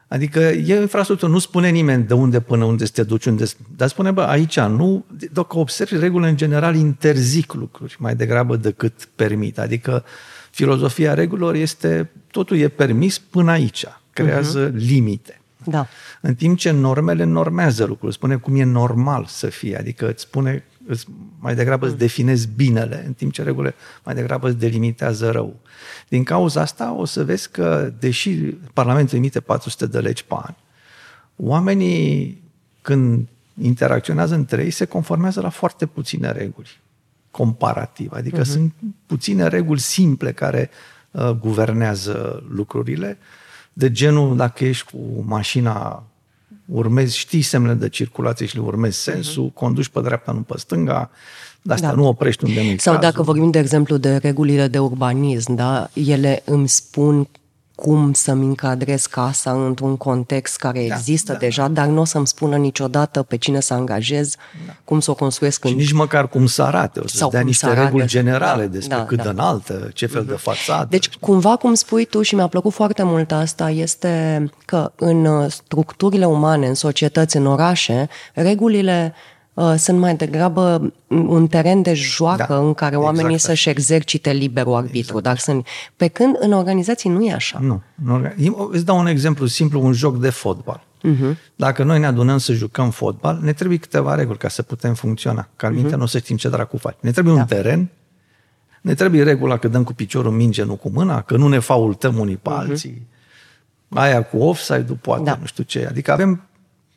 Adică e infrastructură, nu spune nimeni de unde până unde să te duci, unde, dar spune, bă, aici nu, dacă observi, regulile în general interzic lucruri mai degrabă decât permit. Adică filozofia regulilor este, totul e permis până aici, creează uh-huh. limite. Da. În timp ce normele normează lucruri, spune cum e normal să fie, adică îți spune, îți, mai degrabă îți mm. definezi binele, în timp ce regulile mai degrabă îți delimitează rău. Din cauza asta o să vezi că, deși Parlamentul emite 400 de legi pe an, oamenii când interacționează între ei se conformează la foarte puține reguli comparativ. Adică uh-huh. sunt puține reguli simple care uh, guvernează lucrurile, de genul dacă ești cu mașina urmezi, știi semnele de circulație și le urmezi sensul, uh-huh. conduci pe dreapta, nu pe stânga, de asta da. nu oprești unde nu Sau cazul. dacă vorbim, de exemplu, de regulile de urbanism, da? ele îmi spun cum să-mi încadrez casa într-un context care da, există da, deja, da. dar nu o să-mi spună niciodată pe cine să angajez, da. cum să o construiesc. Și în... nici măcar cum să arate. O să Sau dea niște reguli generale da, despre da, cât da. de înaltă, ce fel uh-huh. de mhm. fațadă. Deci, cumva, cum spui tu, și mi-a plăcut foarte mult asta, este că în uh, structurile umane, în societăți, în orașe, regulile Uh, sunt mai degrabă un teren de joacă da, în care oamenii exact să-și exercite liberul arbitru. Exact. Dar sunt, pe când în organizații nu e așa. Nu. nu îți dau un exemplu simplu, un joc de fotbal. Uh-huh. Dacă noi ne adunăm să jucăm fotbal, ne trebuie câteva reguli ca să putem funcționa. Ca uh-huh. nu o să știm ce dracu faci. Ne trebuie da. un teren, ne trebuie regula că dăm cu piciorul minge, nu cu mâna, că nu ne faultăm unii pe uh-huh. alții. Aia cu offside-ul poate, da. nu știu ce. Adică avem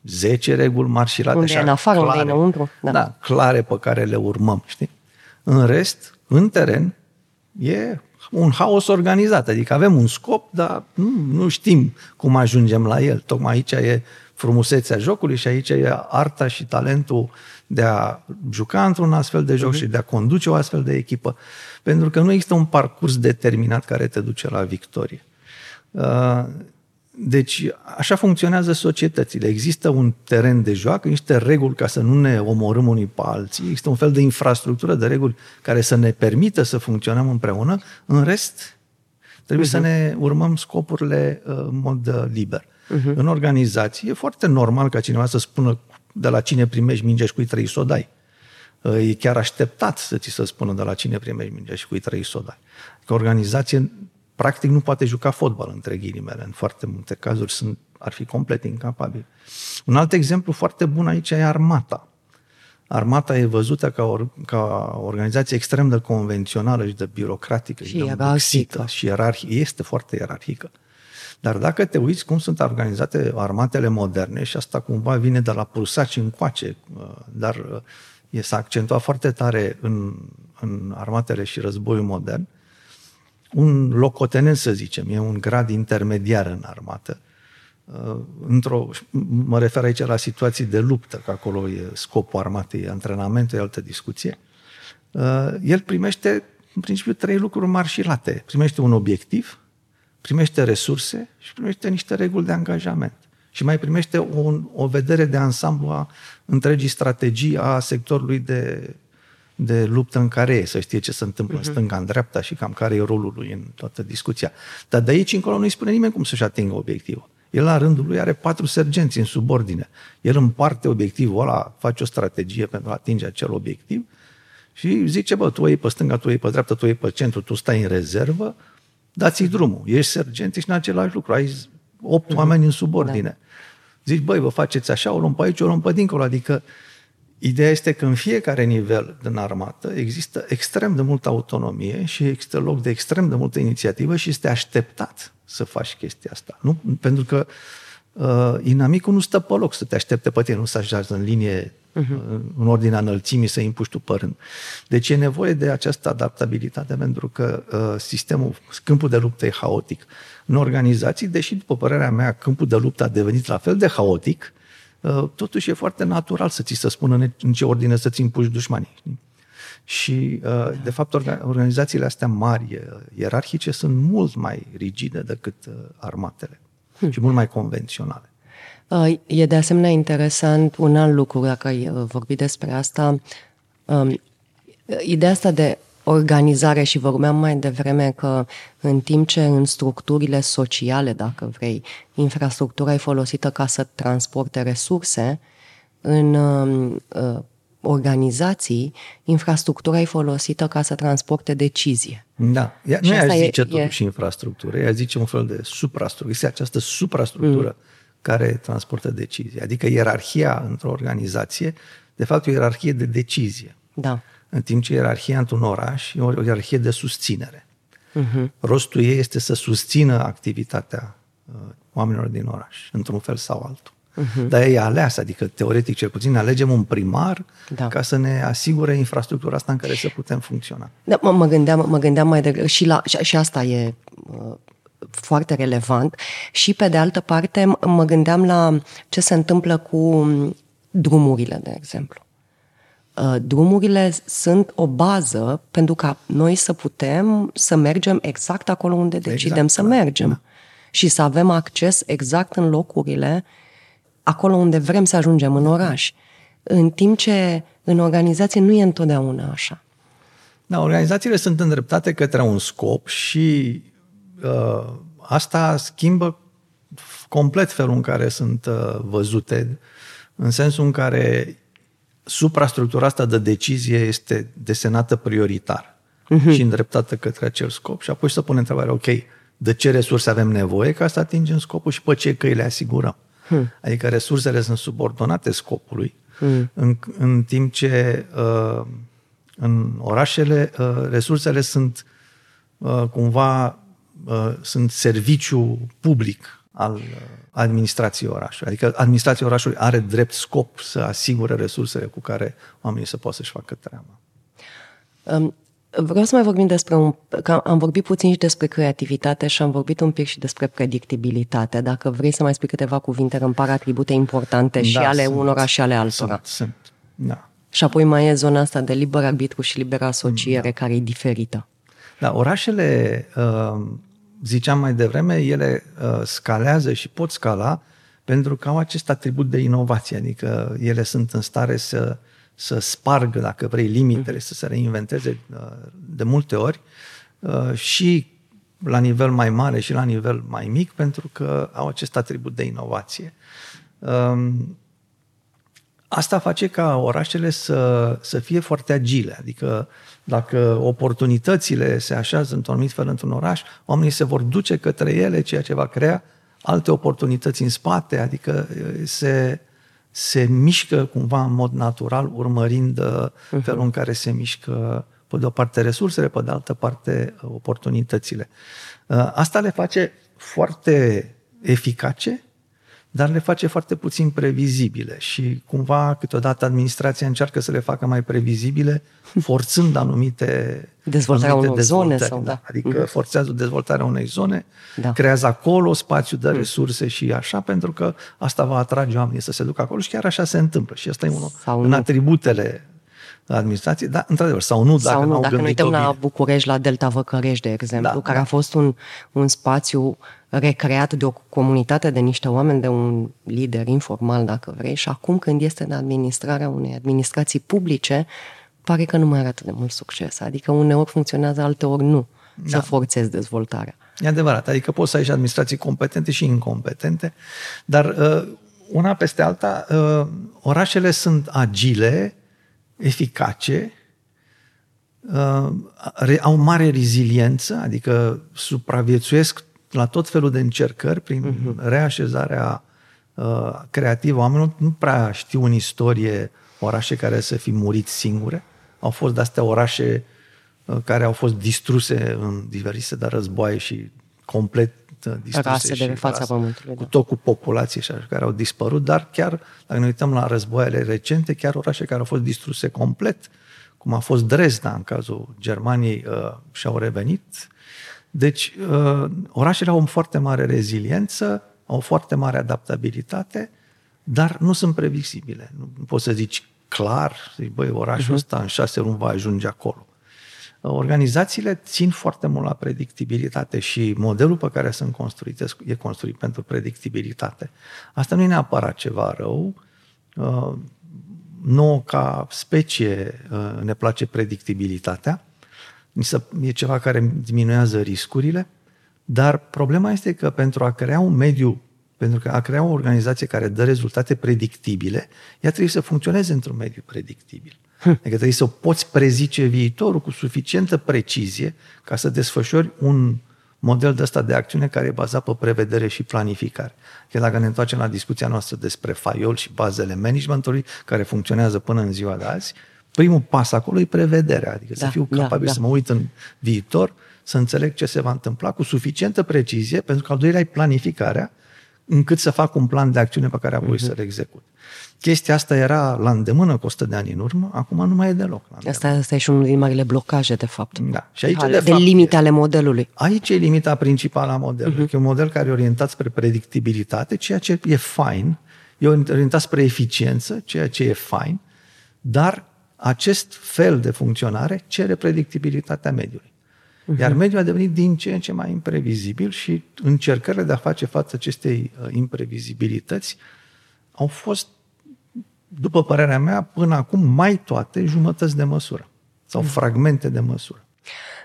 10 reguli marșilate unde așa, în afară, clare, unde înăuntru. Da. da, clare pe care le urmăm, știi? În rest, în teren, e un haos organizat. Adică avem un scop, dar nu, nu știm cum ajungem la el. Tocmai aici e frumusețea jocului și aici e arta și talentul de a juca într-un astfel de joc uh-huh. și de a conduce o astfel de echipă. Pentru că nu există un parcurs determinat care te duce la victorie. Uh, deci, așa funcționează societățile. Există un teren de joacă, niște reguli ca să nu ne omorâm unii pe alții, există un fel de infrastructură de reguli care să ne permită să funcționăm împreună. În rest, trebuie uh-huh. să ne urmăm scopurile uh, în mod uh, liber. Uh-huh. În organizație e foarte normal ca cineva să spună de la cine primești minge și cui trei să o dai. E chiar așteptat să ți se spună de la cine primești minge și cui trei să o dai. Că organizație practic nu poate juca fotbal, între ghilimele. În foarte multe cazuri sunt, ar fi complet incapabil. Un alt exemplu foarte bun aici e armata. Armata e văzută ca, o, ca o organizație extrem de convențională și de birocratică și, și ierarhică. Și ierarhică. Este foarte ierarhică. Dar dacă te uiți cum sunt organizate armatele moderne, și asta cumva vine de la prusaci încoace, uh, dar uh, e s-a accentuat foarte tare în, în armatele și războiul modern, un locotenent, să zicem, e un grad intermediar în armată. Uh, într-o, mă refer aici la situații de luptă, că acolo e scopul armatei, antrenamentul, e altă discuție. El primește, în principiu, trei lucruri mari și late. Primește un obiectiv, primește resurse și primește niște reguli de angajament. Și mai primește un, o vedere de ansamblu a întregii strategii a sectorului de, de luptă în care e, să știe ce se întâmplă uh-huh. în mhm. stânga, în dreapta și cam care e rolul lui în toată discuția. Dar de aici încolo nu-i spune nimeni cum să-și atingă obiectivul. El la rândul lui are patru sergenți în subordine. El împarte obiectivul ăla, face o strategie pentru a atinge acel obiectiv și zice, bă, tu iei pe stânga, tu iei pe dreapta, tu iei pe centru, tu stai în rezervă, dați-i drumul. Ești sergent, ești în același lucru. Ai opt mm-hmm. oameni în subordine. Da. Zici, băi, vă faceți așa, o luăm pe aici, o luăm pe dincolo. Adică ideea este că în fiecare nivel din armată există extrem de multă autonomie și există loc de extrem de multă inițiativă și este așteptat să faci chestia asta. Nu? Pentru că uh, inamicul nu stă pe loc să te aștepte pe tine, nu să așează în linie uh-huh. în ordinea înălțimii să impuși tu părând. Deci e nevoie de această adaptabilitate pentru că uh, sistemul, câmpul de luptă e haotic. În organizații, deși după părerea mea câmpul de luptă a devenit la fel de haotic, uh, totuși e foarte natural să ți se spună în ce ordine să-ți impuși dușmanii. Știi? Și, uh, de fapt, organizațiile astea mari, uh, ierarhice, sunt mult mai rigide decât uh, armatele hmm. și mult mai convenționale. Uh, e de asemenea interesant un alt lucru, dacă ai uh, vorbit despre asta, um, ideea asta de organizare și vorbeam mai devreme că în timp ce în structurile sociale, dacă vrei, infrastructura e folosită ca să transporte resurse, în um, uh, organizații, infrastructura e folosită ca să transporte decizie. Da. Ea, nu ea zice e, totuși e... infrastructură, ea zice un fel de suprastructură. Este această suprastructură mm care transportă decizii. Adică ierarhia într-o organizație, de fapt, e o ierarhie de decizie. Da. În timp ce ierarhia într-un oraș e o ierarhie de susținere. Uh-huh. Rostul ei este să susțină activitatea uh, oamenilor din oraș, într-un fel sau altul. Uh-huh. Dar e aleasă, adică teoretic cel puțin alegem un primar da. ca să ne asigure infrastructura asta în care să putem funcționa. Da, mă, mă, gândeam, mă gândeam mai degrabă și, la, și, și asta e uh, foarte relevant și pe de altă parte mă gândeam la ce se întâmplă cu drumurile, de exemplu. Uh, drumurile sunt o bază pentru ca noi să putem să mergem exact acolo unde exact, decidem exact, să da, mergem da. și să avem acces exact în locurile acolo unde vrem să ajungem în oraș. În timp ce în organizație nu e întotdeauna așa. Da, organizațiile sunt îndreptate către un scop și uh, asta schimbă complet felul în care sunt uh, văzute, în sensul în care suprastructura asta de decizie este desenată prioritar uh-huh. și îndreptată către acel scop și apoi să pune întrebarea, ok, de ce resurse avem nevoie ca să atingem scopul și pe ce căi le asigurăm. Hmm. Adică resursele sunt subordonate scopului, hmm. în, în timp ce uh, în orașele uh, resursele sunt uh, cumva Uh, sunt serviciu public al uh, administrației orașului. Adică administrația orașului are drept scop să asigure resursele cu care oamenii să poată să-și facă treaba. Um, Vreau să mai vorbim despre un... Că am vorbit puțin și despre creativitate și am vorbit un pic și despre predictibilitate. Dacă vrei să mai spui câteva cuvinte, că îmi par atribute importante da, și ale sunt, unora și ale altora. Sunt, sunt, da. Și apoi mai e zona asta de liber arbitru și liberă asociere, da. care e diferită. Da, orașele, uh, ziceam mai devreme, ele uh, scalează și pot scala pentru că au acest atribut de inovație, adică ele sunt în stare să să spargă, dacă vrei, limitele, să se reinventeze uh, de multe ori uh, și la nivel mai mare și la nivel mai mic, pentru că au acest atribut de inovație. Um, asta face ca orașele să, să fie foarte agile, adică dacă oportunitățile se așează într-un anumit fel într-un oraș, oamenii se vor duce către ele, ceea ce va crea alte oportunități în spate, adică uh, se, se mișcă cumva în mod natural, urmărind uh-huh. felul în care se mișcă, pe de o parte, resursele, pe de altă parte, uh, oportunitățile. Uh, asta le face foarte eficace dar le face foarte puțin previzibile și cumva câteodată administrația încearcă să le facă mai previzibile, forțând anumite dezvoltarea anumite unor zone sau da. Adică mm-hmm. forțează dezvoltarea unei zone, da. creează acolo spațiu de mm. resurse și așa, pentru că asta va atrage oamenii să se ducă acolo și chiar așa se întâmplă. Și asta e unul sau în nu. atributele administrației, da, într-adevăr, sau nu, dacă sau nu, dacă ne uităm la București, la Delta Văcărești, de exemplu, da, care da. a fost un, un spațiu recreat de o comunitate de niște oameni, de un lider informal, dacă vrei, și acum când este în administrarea unei administrații publice, pare că nu mai are atât de mult succes. Adică uneori funcționează, alteori nu. Da. Să forțezi dezvoltarea. E adevărat. Adică poți să ai și administrații competente și incompetente, dar uh, una peste alta, uh, orașele sunt agile, eficace, uh, au mare reziliență, adică supraviețuiesc la tot felul de încercări prin uh-huh. reașezarea uh, creativă oamenilor. Nu prea știu în istorie orașe care să fi murit singure. Au fost de-astea orașe uh, care au fost distruse în diverse de războaie și complet uh, distruse. Rase de fața rase, pământului. Cu da. tot cu populație și așa, care au dispărut, dar chiar, dacă ne uităm la războaiele recente, chiar orașe care au fost distruse complet, cum a fost Dresda în cazul Germaniei, uh, și-au revenit deci, uh, orașele au o foarte mare reziliență, au o foarte mare adaptabilitate, dar nu sunt previzibile. Nu poți să zici clar, zici, băi, orașul uh-huh. ăsta în șase luni va ajunge acolo. Uh, organizațiile țin foarte mult la predictibilitate și modelul pe care sunt construite e construit pentru predictibilitate. Asta nu e neapărat ceva rău. Uh, nouă, ca specie, ne place predictibilitatea, e ceva care diminuează riscurile, dar problema este că pentru a crea un mediu, pentru că a crea o organizație care dă rezultate predictibile, ea trebuie să funcționeze într-un mediu predictibil. Hm. Adică trebuie să poți prezice viitorul cu suficientă precizie ca să desfășori un model de ăsta de acțiune care e bazat pe prevedere și planificare. Că dacă ne întoarcem la discuția noastră despre faiol și bazele managementului care funcționează până în ziua de azi, primul pas acolo e prevederea, adică da, să fiu capabil da, da. să mă uit în viitor, să înțeleg ce se va întâmpla cu suficientă precizie, pentru că al doilea e planificarea, încât să fac un plan de acțiune pe care apoi uh-huh. să-l execut. Chestia asta era la îndemână cu 100 de ani în urmă, acum nu mai e deloc. La asta, asta e și unul din marile blocaje, de fapt. Da. Și aici, de, de fapt, limite ale modelului. Aici e limita principală a modelului. Uh-huh. E un model care e orientat spre predictibilitate, ceea ce e fine, e orientat spre eficiență, ceea ce e fine, dar acest fel de funcționare cere predictibilitatea mediului. Mhm. Iar mediul a devenit din ce în ce mai imprevizibil și încercările de a face față acestei uh, imprevizibilități au fost, după părerea mea, până acum mai toate jumătăți de măsură sau mhm. fragmente de măsură.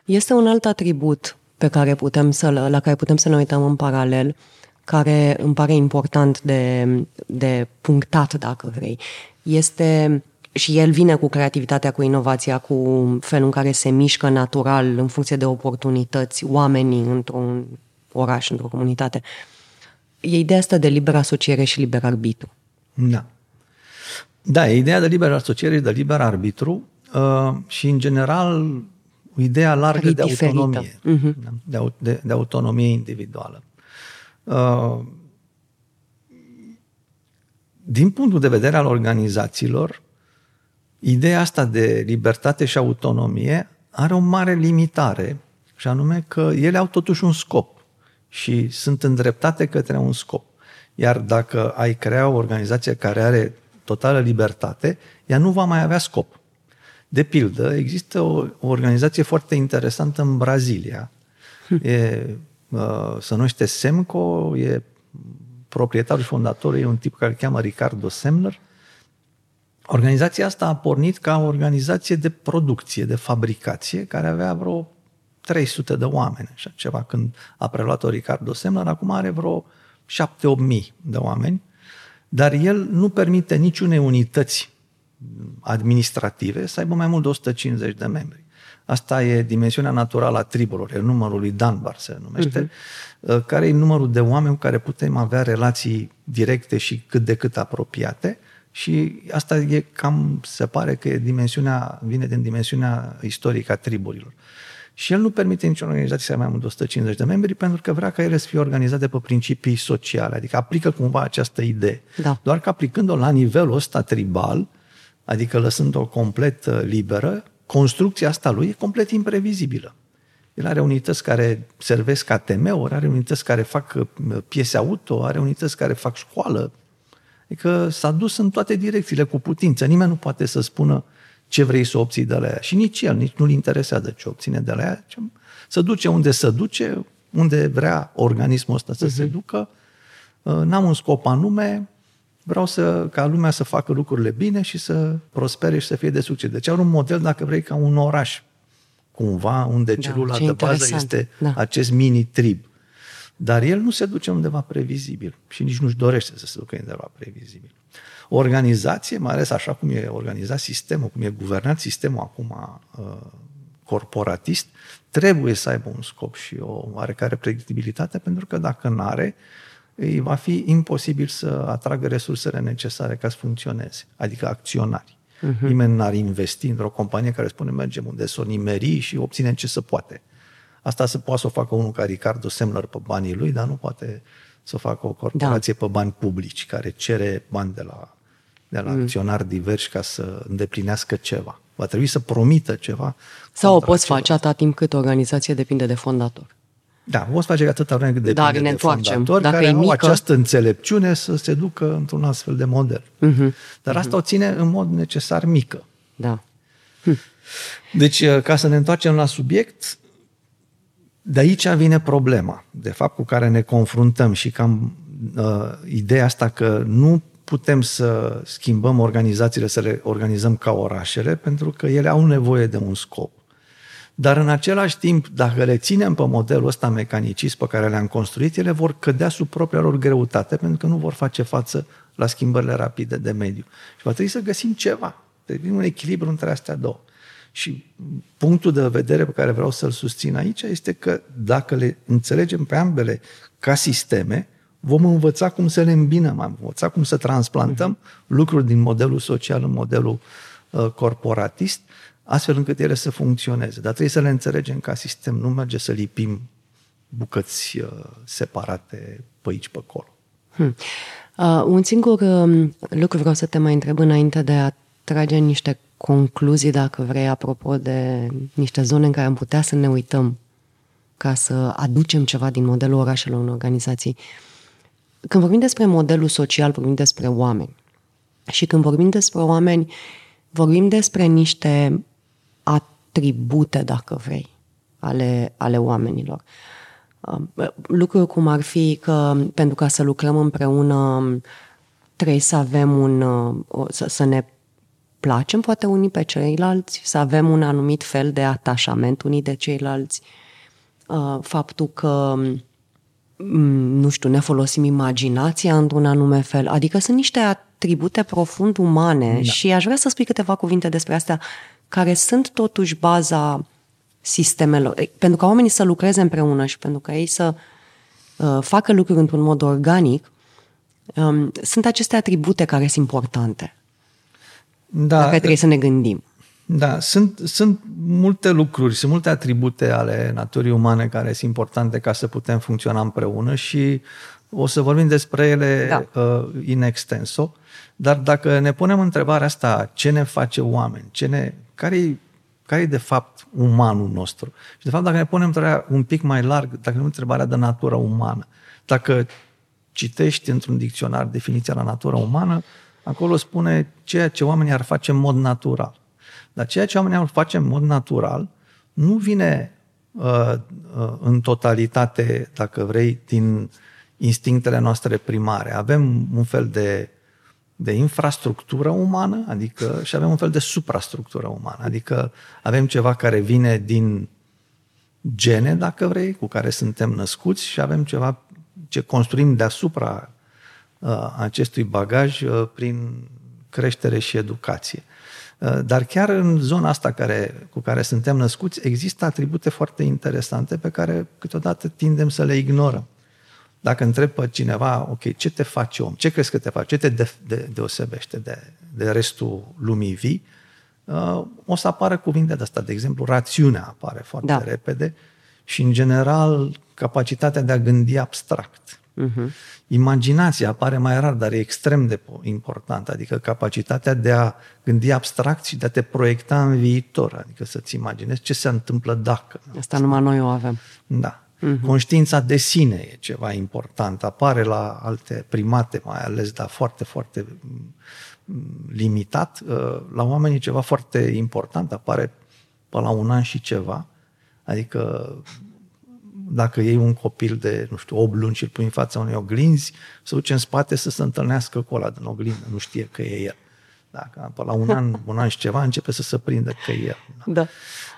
Este un alt atribut pe care putem să, la care putem să ne uităm în paralel, care îmi pare important de, de punctat, dacă vrei. Este și el vine cu creativitatea, cu inovația, cu felul în care se mișcă natural în funcție de oportunități oamenii într-un oraș, într-o comunitate. E ideea asta de liberă asociere și liber arbitru. Da. Da, e ideea de liberă asociere și de liber arbitru uh, și, în general, ideea largă de diferită. autonomie. Uh-huh. De, de, de autonomie individuală. Uh, din punctul de vedere al organizațiilor, Ideea asta de libertate și autonomie are o mare limitare, și anume că ele au totuși un scop și sunt îndreptate către un scop. Iar dacă ai crea o organizație care are totală libertate, ea nu va mai avea scop. De pildă, există o, o organizație foarte interesantă în Brazilia. Hm. E, uh, se numește Semco, e proprietarul și fondatorul e un tip care îl cheamă Ricardo Semler. Organizația asta a pornit ca o organizație de producție, de fabricație, care avea vreo 300 de oameni, așa ceva. Când a preluat-o Ricardo Semler, acum are vreo 7-8 mii de oameni, dar el nu permite niciunei unități administrative să aibă mai mult de 150 de membri. Asta e dimensiunea naturală a triburilor, e numărul lui Dunbar se numește, uh-huh. care e numărul de oameni cu care putem avea relații directe și cât de cât apropiate și asta e cam, se pare că e dimensiunea, vine din dimensiunea istorică a triburilor. Și el nu permite nicio organizație să aibă mai mult de 150 de membri pentru că vrea ca ele să fie organizate pe principii sociale, adică aplică cumva această idee. Da. Doar că aplicând-o la nivelul ăsta tribal, adică lăsând-o complet uh, liberă, construcția asta lui e complet imprevizibilă. El are unități care servesc ca temeuri, are unități care fac uh, piese auto, are unități care fac școală. Adică s-a dus în toate direcțiile cu putință. Nimeni nu poate să spună ce vrei să obții de la ea. Și nici el, nici nu-l interesează ce obține de la ea. Să duce unde să duce, unde vrea organismul ăsta să uh-huh. se mhm. ducă. Uh, n-am un scop anume, vreau să, ca lumea să facă lucrurile bine și să prospere și să fie de succes. Deci are un model, dacă vrei, ca un oraș, cumva, unde da, celula de bază este da. acest mini-trib. Dar el nu se duce undeva previzibil și nici nu-și dorește să se ducă undeva previzibil. O organizație, mai ales așa cum e organizat sistemul, cum e guvernat sistemul acum uh, corporatist, trebuie să aibă un scop și o oarecare predictibilitate, pentru că dacă nu are, îi va fi imposibil să atragă resursele necesare ca să funcționeze, adică acționari. Uh-huh. Nimeni n-ar investi într-o companie care spune mergem unde să o nimeri și obținem ce se poate. Asta se poate să o facă unul ca Ricardo Semler pe banii lui, dar nu poate să facă o corporație da. pe bani publici care cere bani de la, de la mm. acționari diversi ca să îndeplinească ceva. Va trebui să promită ceva. Sau o poți ceva. face atâta timp cât organizația depinde de fondator. Da, poți face atâta vreme cât depinde Dar ne de fondatori Dacă care e mică... au această înțelepciune să se ducă într-un astfel de model. Uh-huh. Dar asta uh-huh. o ține în mod necesar mică. Da. Hm. Deci, uh, ca să ne întoarcem la subiect, de aici vine problema, de fapt, cu care ne confruntăm și cam uh, ideea asta că nu putem să schimbăm organizațiile, să le organizăm ca orașele, pentru că ele au nevoie de un scop. Dar în același timp, dacă le ținem pe modelul ăsta mecanicist pe care le-am construit, ele vor cădea sub propria lor greutate pentru că nu vor face față la schimbările rapide de mediu. Și va trebui să găsim ceva. Trebuie un echilibru între astea două. Și punctul de vedere pe care vreau să-l susțin aici este că dacă le înțelegem pe ambele ca sisteme, vom învăța cum să le îmbinăm, vom învăța cum să transplantăm uh-huh. lucruri din modelul social în modelul uh, corporatist astfel încât ele să funcționeze. Dar trebuie să le înțelegem ca sistem, nu merge să lipim bucăți uh, separate pe aici, pe acolo. Hmm. Uh, un singur uh, lucru vreau să te mai întreb înainte de a trage niște concluzii, dacă vrei, apropo de niște zone în care am putea să ne uităm ca să aducem ceva din modelul orașelor în organizații. Când vorbim despre modelul social, vorbim despre oameni. Și când vorbim despre oameni, vorbim despre niște atribute, dacă vrei, ale, ale oamenilor. Um, lucruri cum ar fi că pentru ca să lucrăm împreună trebuie să avem un, să, să ne placem poate unii pe ceilalți, să avem un anumit fel de atașament unii de ceilalți, uh, faptul că mm, nu știu, ne folosim imaginația într-un anume fel. Adică sunt niște atribute profund umane da. și aș vrea să spui câteva cuvinte despre astea care sunt totuși baza sistemelor. Pentru ca oamenii să lucreze împreună și pentru ca ei să uh, facă lucruri într-un mod organic, um, sunt aceste atribute care sunt importante. Da, la care trebuie să ne gândim. Da, sunt, sunt multe lucruri, sunt multe atribute ale naturii umane care sunt importante ca să putem funcționa împreună și o să vorbim despre ele da. uh, in extenso. Dar dacă ne punem întrebarea asta, ce ne face oameni, ce ne, care e care e de fapt umanul nostru. Și de fapt dacă ne punem întrebarea un pic mai larg, dacă nu întrebarea de natură umană, dacă citești într-un dicționar definiția la natură umană, acolo spune ceea ce oamenii ar face în mod natural. Dar ceea ce oamenii ar face în mod natural nu vine uh, uh, în totalitate, dacă vrei, din instinctele noastre primare. Avem un fel de de infrastructură umană, adică și avem un fel de suprastructură umană, adică avem ceva care vine din gene, dacă vrei, cu care suntem născuți și avem ceva ce construim deasupra uh, acestui bagaj uh, prin creștere și educație. Uh, dar chiar în zona asta care, cu care suntem născuți există atribute foarte interesante pe care câteodată tindem să le ignorăm. Dacă întreb pe cineva, ok, ce te face om? Ce crezi că te face? Ce te de, de, deosebește de, de restul lumii vii? Uh, o să apară cuvinte de asta. De exemplu, rațiunea apare foarte da. repede și, în general, capacitatea de a gândi abstract. Uh-huh. Imaginația apare mai rar, dar e extrem de importantă, adică capacitatea de a gândi abstract și de a te proiecta în viitor, adică să-ți imaginezi ce se întâmplă dacă. Asta numai noi o avem. Da. Uh-huh. Conștiința de sine e ceva important. Apare la alte primate, mai ales, dar foarte, foarte mm, limitat. Uh, la oameni e ceva foarte important. Apare pe la un an și ceva. Adică dacă iei un copil de, nu știu, 8 luni și îl pui în fața unei oglinzi, se duce în spate să se întâlnească cu ăla din oglindă, nu știe că e el. Dacă pe la un an, un an și ceva, începe să se prindă că e el. Da.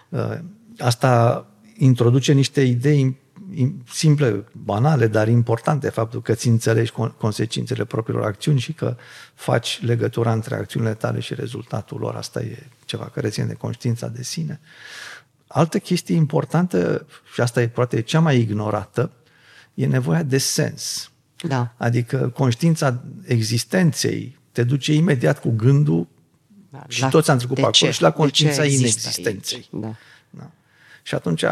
Uh, asta introduce niște idei simple, banale, dar importante, faptul că ți înțelegi consecințele propriilor acțiuni și că faci legătura între acțiunile tale și rezultatul lor. Asta e ceva care ține de conștiința de sine. Altă chestie importantă, și asta e poate cea mai ignorată, e nevoia de sens. Da. Adică conștiința existenței te duce imediat cu gândul da, și la, toți am trecut pe acolo ce? și la conștiința inexistenței. Da. Da. Și atunci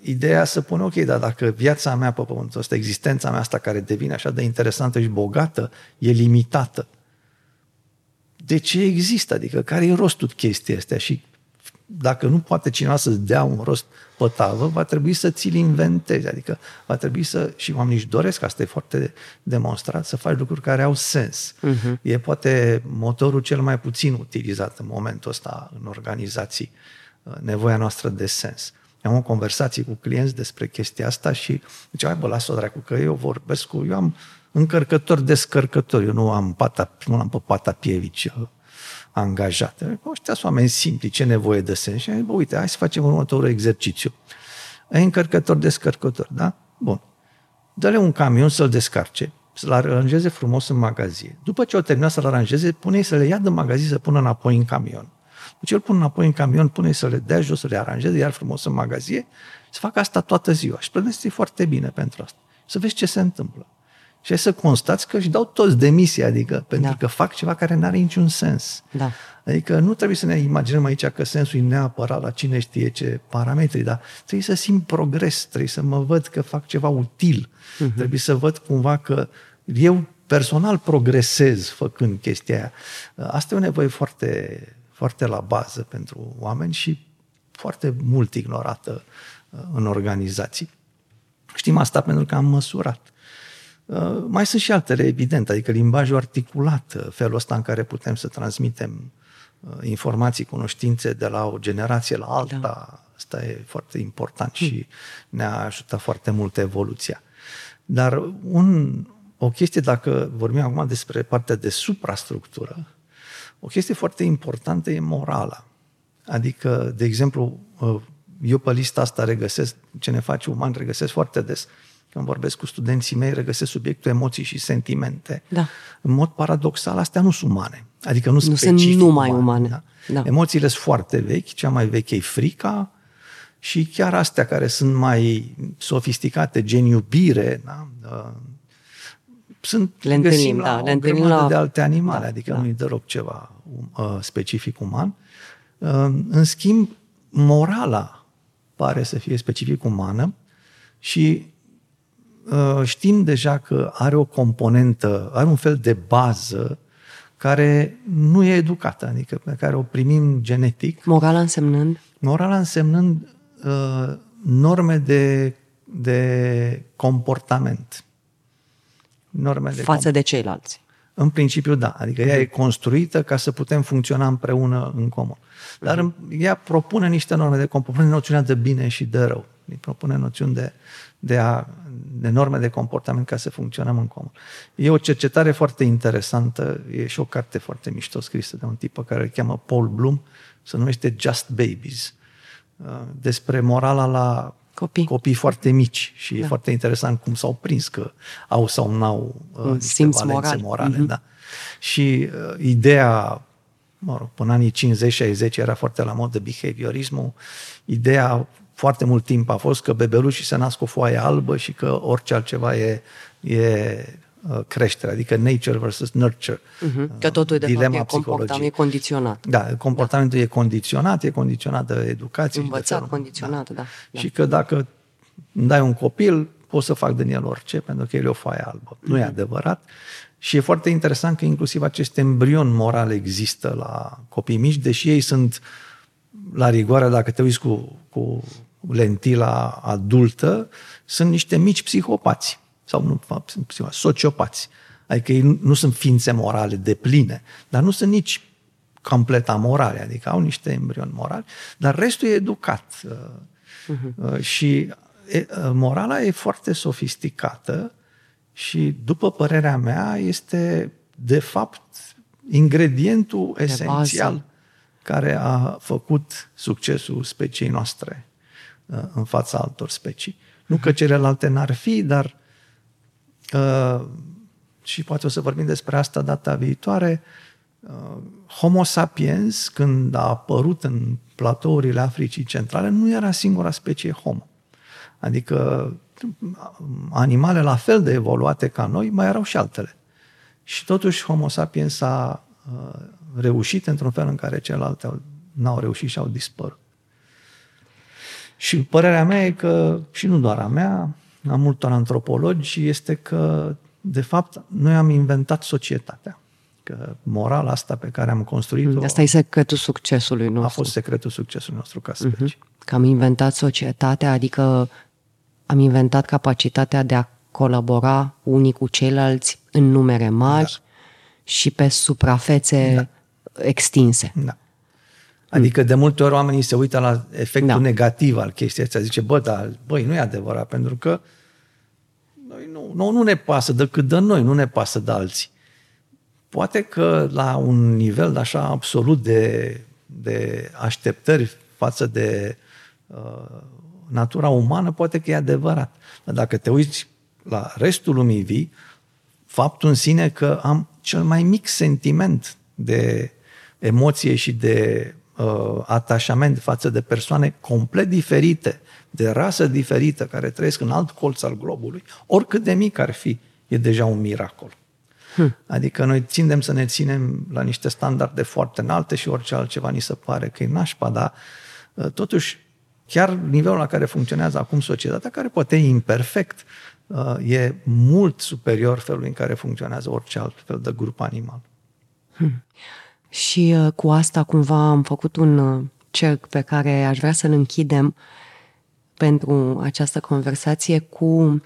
ideea să pun, ok, dar dacă viața mea pe pământul ăsta, existența mea asta care devine așa de interesantă și bogată, e limitată, de ce există? Adică care e rostul chestii astea? Și dacă nu poate cineva să-ți dea un rost pe tavă, va trebui să ți-l inventezi. Adică va trebui să, și oamenii își doresc, asta e foarte demonstrat, să faci lucruri care au sens. Uh-huh. E poate motorul cel mai puțin utilizat în momentul ăsta în organizații, nevoia noastră de sens am o conversație cu clienți despre chestia asta și zice, hai bă, lasă-o dracu, că eu vorbesc cu, eu am încărcători, descărcători, eu nu am pata, nu am pe pata pievici uh, angajate. Ăștia sunt oameni simpli, ce nevoie de sens? Și bă, uite, hai să facem următorul exercițiu. Ai încărcător, descărcător, da? Bun. Dă-le un camion să-l descarce, să-l aranjeze frumos în magazie. După ce o terminat să-l aranjeze, pune să le ia de magazie să pună înapoi în camion. Deci îl pun înapoi în camion, pune să le dea jos, să le aranjeze, iar frumos în magazie, să facă asta toată ziua. Și plătește foarte bine pentru asta. Să vezi ce se întâmplă. Și ai să constați că își dau toți demisia, adică pentru da. că fac ceva care nu are niciun sens. Da. Adică nu trebuie să ne imaginăm aici că sensul e neapărat la cine știe ce parametri, dar trebuie să simt progres, trebuie să mă văd că fac ceva util, uh-huh. trebuie să văd cumva că eu personal progresez făcând chestia aia. Asta e o nevoie foarte foarte la bază pentru oameni și foarte mult ignorată uh, în organizații. Știm asta pentru că am măsurat. Uh, mai sunt și altele, evident, adică limbajul articulat, uh, felul ăsta în care putem să transmitem informații, cunoștințe de la o generație la alta, da. asta e foarte important și ne-a ajutat foarte mult evoluția. Dar un, o chestie, dacă vorbim acum despre partea de suprastructură, o chestie foarte importantă e morala. Adică, de exemplu, uh, eu pe lista asta regăsesc, ce ne face uman, regăsesc foarte des. Când vorbesc cu studenții mei, regăsesc subiectul emoții și sentimente. Da. În mod paradoxal, astea nu sunt umane. Adică nu, nu sunt numai umane. umane. Da? Da. Emoțiile sunt foarte vechi, cea mai veche e frica și chiar astea care sunt mai sofisticate, gen iubire, da? Uh, sunt le întâlnim, la da, le întâlnim la... de alte animale, da, adică da. nu-i deloc ceva uh, specific uman. Uh, în schimb, morala pare să fie specific umană și uh, știm deja că are o componentă, are un fel de bază care nu e educată, adică pe care o primim genetic. Morala însemnând? Morala însemnând uh, norme de, de comportament. Norme de Față com- de ceilalți. În principiu, da. Adică ea e construită ca să putem funcționa împreună în comun. Dar uh-huh. ea propune niște norme de comportament, noțiunea de bine și de rău. Îi propune noțiuni de, de, a, de norme de comportament ca să funcționăm în comun. E o cercetare foarte interesantă, e și o carte foarte mișto scrisă de un tip pe care îl cheamă Paul Bloom, se numește Just Babies, uh, despre morala la copii, copii foarte mici și da. e foarte interesant cum s-au prins că au sau n-au uh, niște Simț valențe moral. morale. Mm-hmm. Da. Și uh, ideea, mă rog, până anii 50-60 era foarte la mod de behaviorismul, ideea foarte mult timp a fost că bebelușii se nasc cu o foaie albă și că orice altceva e, e uh, creștere, adică nature versus nurture. Uh-huh. Că totul de Dilema fapt e comportament, e condiționat. Da, comportamentul da. e condiționat, e condiționat de educație. Învățat, de condiționat, da. da. Și că dacă îmi dai un copil, pot să fac din el orice, pentru că el e o foaie albă. Uh-huh. Nu e mhm. adevărat. Și e foarte interesant că inclusiv acest embrion moral există la copii mici, deși ei sunt la rigoare, dacă te uiți cu, cu lentila adultă, sunt niște mici psihopați. Sau nu, psihopați, sociopați. Adică ei nu sunt ființe morale de pline, dar nu sunt nici complet amorale, adică au niște embrioni morali, dar restul e educat. Uh-huh. Și morala e foarte sofisticată și, după părerea mea, este, de fapt, ingredientul de esențial bază. care a făcut succesul speciei noastre uh, în fața altor specii. Nu că celelalte n-ar fi, dar uh, și poate o să vorbim despre asta data viitoare, uh, Homo sapiens, când a apărut în platourile Africii Centrale, nu era singura specie Homo. Adică animale la fel de evoluate ca noi, mai erau și altele. Și totuși Homo sapiens a uh, reușit într-un fel în care celelalte n-au reușit și au dispărut. Și părerea mea e că, și nu doar a mea, a multor antropologi, este că, de fapt, noi am inventat societatea. Că morala asta pe care am construit-o... Asta e secretul succesului nostru. A fost secretul succesului nostru ca mhm. specie. Uh-huh. Că am inventat societatea, adică am inventat capacitatea de a colabora unii cu ceilalți în numere mari da. și pe suprafețe da. extinse. Da. Adică de multe ori oamenii se uită la efectul da. negativ al chestiei astea. Zice, bă, dar, băi, nu e adevărat, pentru că noi nu, nu, nu ne pasă decât de noi, nu ne pasă de alții. Poate că la un nivel așa absolut de, de așteptări față de uh, natura umană, poate că e adevărat. Dar dacă te uiți la restul lumii vii, faptul în sine că am cel mai mic sentiment de emoție și de uh, atașament față de persoane complet diferite, de rasă diferită, care trăiesc în alt colț al globului, oricât de mic ar fi, e deja un miracol. Hmm. Adică noi ținem să ne ținem la niște standarde foarte înalte și orice altceva ni se pare că e nașpa, dar uh, totuși chiar nivelul la care funcționează acum societatea, care poate e imperfect, uh, e mult superior felului în care funcționează orice alt fel de grup animal. Hmm. Și uh, cu asta cumva am făcut un uh, cerc pe care aș vrea să-l închidem pentru această conversație cu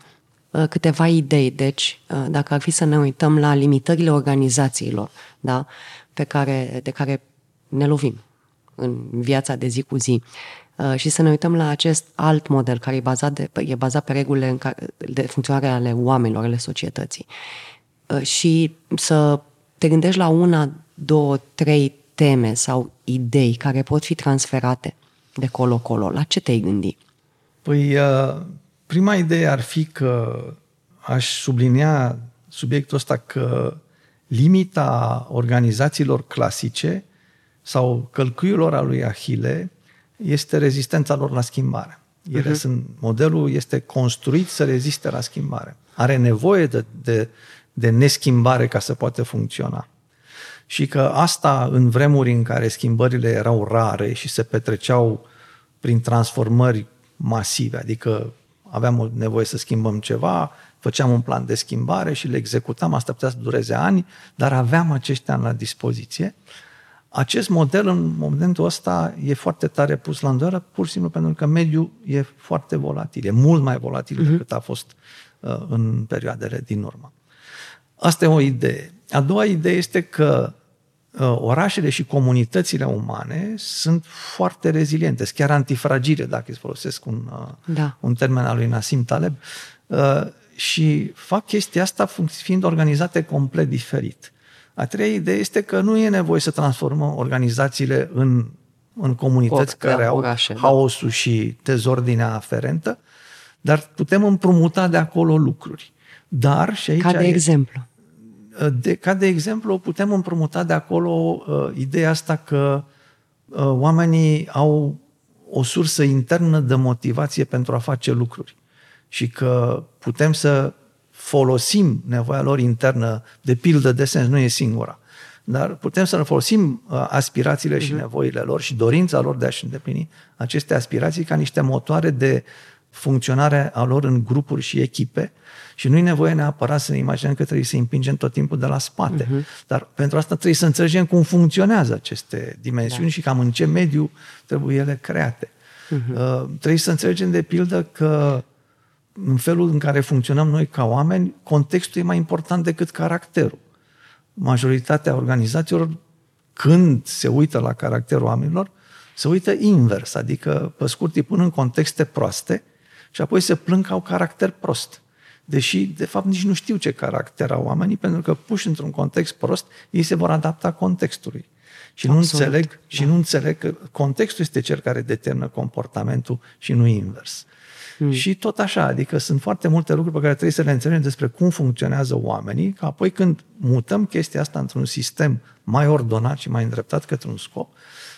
câteva idei. Deci, dacă ar fi să ne uităm la limitările organizațiilor, da, pe care, de care ne lovim în viața de zi cu zi, Uh, și să ne uităm la acest alt model care e bazat, de, e bazat pe regulile în care, de funcționare ale oamenilor, ale societății. Uh, și să te gândești la una, două, trei teme sau idei care pot fi transferate de colo-colo. La ce te-ai gândi? Păi, uh, prima idee ar fi că aș sublinia subiectul ăsta că limita organizațiilor clasice sau călcâiul al lui Ahile este rezistența lor la schimbare. Ele uh-huh. sunt, modelul este construit să reziste la schimbare. Are nevoie de, de, de neschimbare ca să poată funcționa. Și că asta în vremuri în care schimbările erau rare și se petreceau prin transformări masive, adică aveam nevoie să schimbăm ceva, făceam un plan de schimbare și le executam, asta putea să dureze ani, dar aveam acești ani la dispoziție. acest model în momentul ăsta e foarte tare pus la îndoială, pur și simplu pentru că mediul e foarte volatil, e mult mai volatil uh-huh. decât a fost uh, în perioadele din urmă. Asta e o idee. A doua idee este că uh, orașele și comunitățile umane sunt foarte reziliente, sunt chiar antifragile, dacă îți folosesc un, uh, da. un termen al lui Nassim Taleb, uh, și fac chestia asta fiind organizate complet diferit. A treia idee este că nu e nevoie să transformăm organizațiile în, în comunități Or, care au orașe, da. haosul da. și dezordinea aferentă, dar putem împrumuta de acolo lucruri. Dar, și aici Ca de e, exemplu? De, ca de exemplu, putem împrumuta de acolo uh, ideea asta că uh, oamenii au o sursă internă de motivație pentru a face lucruri și că putem să folosim nevoia lor internă, de pildă de sens, nu e singura, dar putem să ne folosim uh, aspirațiile uh-huh. și mhm. nevoile lor și dorința lor de a-și îndeplini aceste aspirații ca niște motoare de funcționare a lor în grupuri și echipe și nu e nevoie neapărat să ne imaginăm că trebuie să îi împingem tot timpul de la spate. Uh-huh. Dar pentru asta trebuie să înțelegem cum funcționează aceste dimensiuni da. și cam în ce mediu trebuie ele create. Uh-huh. Uh, trebuie să înțelegem de pildă că în felul în care funcționăm noi ca oameni, contextul e mai important decât caracterul. Majoritatea organizațiilor, când se uită la caracterul oamenilor, se uită invers, adică, pe scurt, îi pun în contexte proaste și apoi se plâng că au caracter prost. Deși, de fapt, nici nu știu ce caracter au oamenii, pentru că puși într-un context prost, ei se vor adapta contextului. Și nu, înțeleg, da. și nu înțeleg că contextul este cel care determină comportamentul și nu invers. Hmm. Și tot așa, adică sunt foarte multe lucruri pe care trebuie să le înțelegem despre cum funcționează oamenii, că apoi când mutăm chestia asta într-un sistem mai ordonat și mai îndreptat către un scop,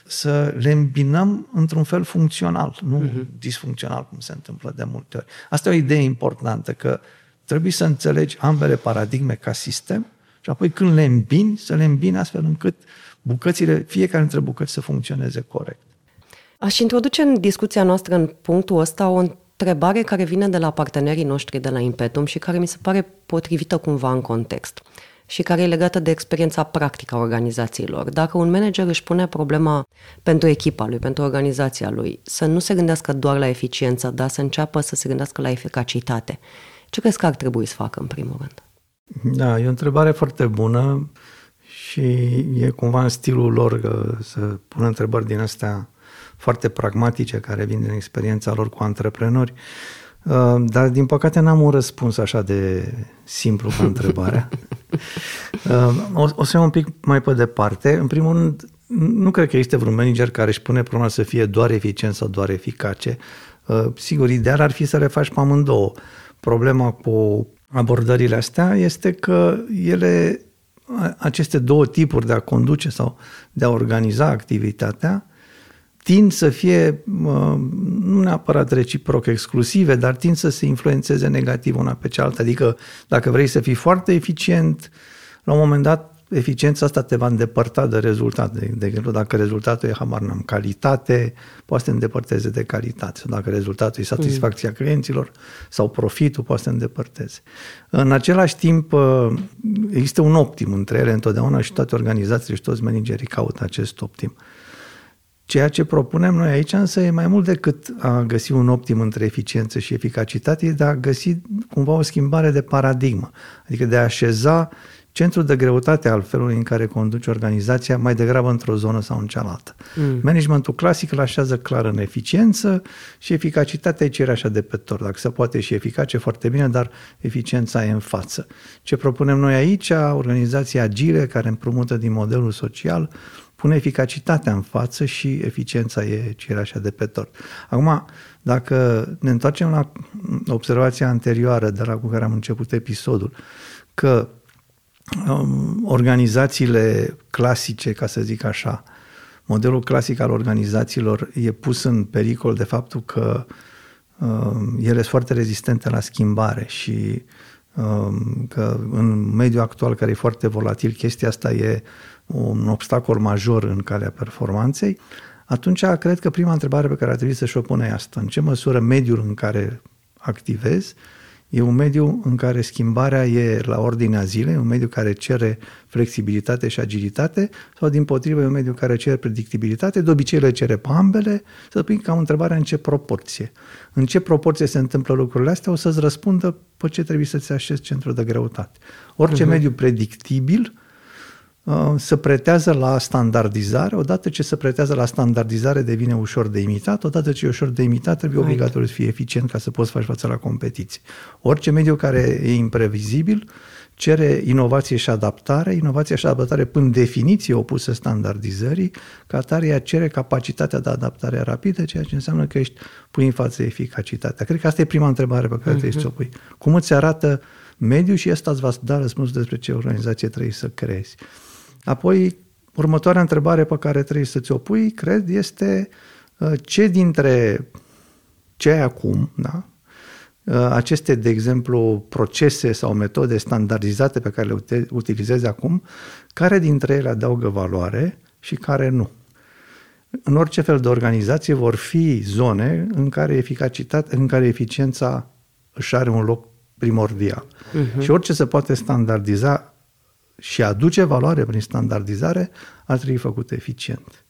să le îmbinăm într-un fel funcțional, nu uh-huh. disfuncțional, cum se întâmplă de multe ori. Asta e o idee importantă, că trebuie să înțelegi ambele paradigme ca sistem și apoi când le îmbini, să le îmbini astfel încât bucățile, fiecare dintre bucăți să funcționeze corect. Aș introduce în discuția noastră în punctul ăsta o întrebare care vine de la partenerii noștri de la Impetum și care mi se pare potrivită cumva în context și care e legată de experiența practică a organizațiilor. Dacă un manager își pune problema pentru echipa lui, pentru organizația lui, să nu se gândească doar la eficiență, dar să înceapă să se gândească la eficacitate, ce crezi că ar trebui să facă în primul rând? Da, e o întrebare foarte bună și e cumva în stilul lor să pună întrebări din astea foarte pragmatice care vin din experiența lor cu antreprenori. Uh, dar, din păcate, n-am un răspuns așa de simplu ca întrebarea. Uh, o, o să iau un pic mai pe departe. În primul rând, nu cred că este vreun manager care își pune problema să fie doar eficient sau doar eficace. Uh, sigur, ideal ar fi să le faci pe amândouă. Problema cu abordările astea este că ele, aceste două tipuri de a conduce sau de a organiza activitatea, tind să fie, nu neapărat reciproc exclusive, dar tind să se influențeze negativ una pe cealaltă. Adică dacă vrei să fii foarte eficient, la un moment dat eficiența asta te va îndepărta de rezultat. De, de exemplu, dacă rezultatul e, habar n-am, calitate, poate să te îndepărteze de calitate. Sau dacă rezultatul e satisfacția mm. clienților sau profitul, poate să te îndepărteze. În același timp, există un optim între ele întotdeauna și toate organizațiile și toți managerii caută acest optim. Ceea ce propunem noi aici însă e mai mult decât a găsi un optim între eficiență și eficacitate, e de a găsi cumva o schimbare de paradigmă, adică de a așeza centrul de greutate al felului în care conduce organizația mai degrabă într-o zonă sau în cealaltă. Mm. Managementul clasic îl așează clar în eficiență și eficacitatea e cireașa de pe tor. Dacă se poate și eficace, foarte bine, dar eficiența e în față. Ce propunem noi aici, organizații agile care împrumută din modelul social, pune eficacitatea în față și eficiența e cireașa de pe tort. Acum, dacă ne întoarcem la observația anterioară de la cu care am început episodul, că um, organizațiile clasice, ca să zic așa, modelul clasic al organizațiilor e pus în pericol de faptul că um, ele sunt foarte rezistente la schimbare și um, că în mediul actual care e foarte volatil, chestia asta e un obstacol major în calea performanței, atunci cred că prima întrebare pe care ar trebui să-și o pune e asta. În ce măsură mediul în care activezi E un mediu în care schimbarea e la ordinea zilei, un mediu care cere flexibilitate și agilitate, sau din potrivă e un mediu care cere predictibilitate, de obicei le cere pe ambele, să pun ca o întrebare în ce proporție. În ce proporție se întâmplă lucrurile astea, o să-ți răspundă pe ce trebuie să-ți așezi centrul de greutate. Orice uh-huh. mediu predictibil Uh, se pretează la standardizare. Odată ce se pretează la standardizare, devine ușor de imitat. Odată ce e ușor de imitat, trebuie right. obligatoriu să fie eficient ca să poți face față la competiție. Orice mediu care e imprevizibil cere inovație și adaptare. Inovația și adaptare, până definiție opusă standardizării, ca atare ea cere capacitatea de adaptare rapidă, ceea ce înseamnă că ești pui în față eficacitatea. Cred că asta e prima întrebare pe care uh-huh. trebuie să o pui. Cum îți arată mediul și asta îți va da răspuns despre ce organizație trebuie să creezi. Apoi, următoarea întrebare pe care trebuie să ți-o pui, cred, este uh, ce dintre ce ai acum, da? Uh, aceste, de exemplu, procese sau metode standardizate pe care le utilizezi acum, care dintre ele adaugă valoare și care nu. În orice fel de organizație vor fi zone în care, eficacitate, în care eficiența își are un loc primordial. Uh-huh. Și orice se poate standardiza și aduce valoare prin standardizare, ar trebui făcut eficient.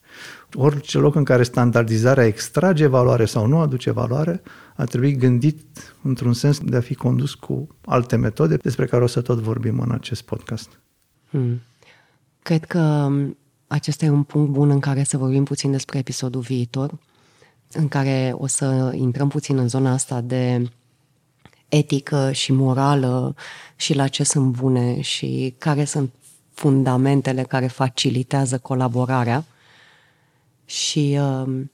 Orice loc în care standardizarea extrage valoare sau nu aduce valoare, ar trebui gândit într-un sens de a fi condus cu alte metode despre care o să tot vorbim în acest podcast. Hmm. Cred că acesta e un punct bun în care să vorbim puțin despre episodul viitor, în care o să intrăm puțin în zona asta de etică și morală și la ce sunt bune și care sunt fundamentele care facilitează colaborarea. Și um,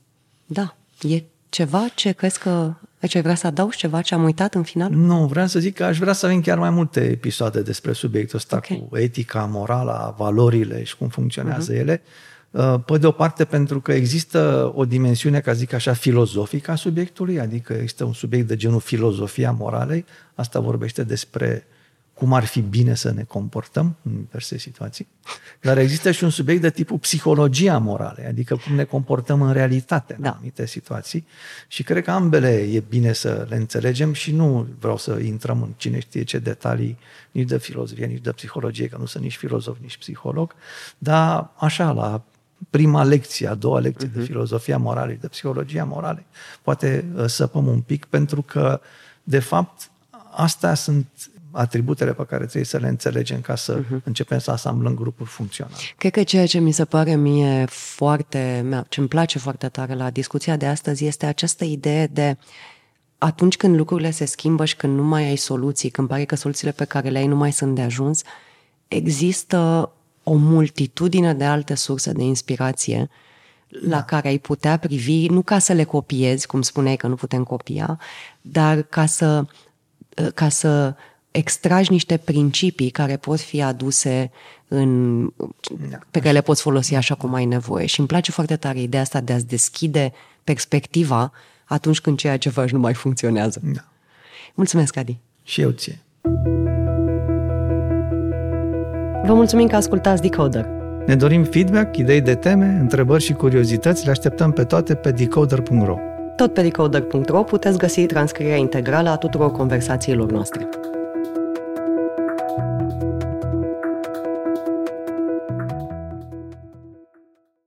da, e ceva ce crezi că deci ai vrea să adaugi ceva ce am uitat în final? Nu, vreau să zic că aș vrea să avem chiar mai multe episoade despre subiectul ăsta okay. cu etica, morala, valorile și cum funcționează uh-huh. ele. Uh, pe de o parte pentru că există o dimensiune, ca zic așa, filozofică a subiectului, adică există un subiect de genul filozofia moralei, asta vorbește despre cum ar fi bine să ne comportăm în diverse situații, dar există și un subiect de tipul psihologia moralei, adică cum ne comportăm în realitate în da. anumite situații. Și cred că ambele e bine să le înțelegem și nu vreau să intrăm în cine știe ce detalii nici de filozofie, nici de psihologie, că nu sunt nici filozof, nici psiholog, dar așa, la prima lecție, a doua lecție uh-huh. de mhm. filozofia moralei, de psihologia moralei. Poate uh, săpăm un pic pentru că, de fapt, astea sunt atributele pe care trebuie să le înțelegem ca să uh-huh. începem să asamblăm grupuri funcționale. Cred că ceea ce mi se pare mie foarte, ce îmi place foarte tare la discuția de astăzi este această idee de atunci când lucrurile se schimbă și când nu mai ai soluții, când pare că soluțiile pe care le ai nu mai sunt de ajuns, există o multitudine de alte surse de inspirație la da. care ai putea privi, nu ca să le copiezi, cum spuneai că nu putem copia, dar ca să, ca să extragi niște principii care pot fi aduse în, da. pe care le poți folosi așa cum ai nevoie. Și îmi place foarte tare ideea asta de a-ți deschide perspectiva atunci când ceea ce faci nu mai funcționează. Da. Mulțumesc, Adi. Și eu ție. Vă mulțumim că ascultați Decoder. Ne dorim feedback, idei de teme, întrebări și curiozități. Le așteptăm pe toate pe decoder.ro. Tot pe decoder.ro puteți găsi transcrierea integrală a tuturor conversațiilor noastre.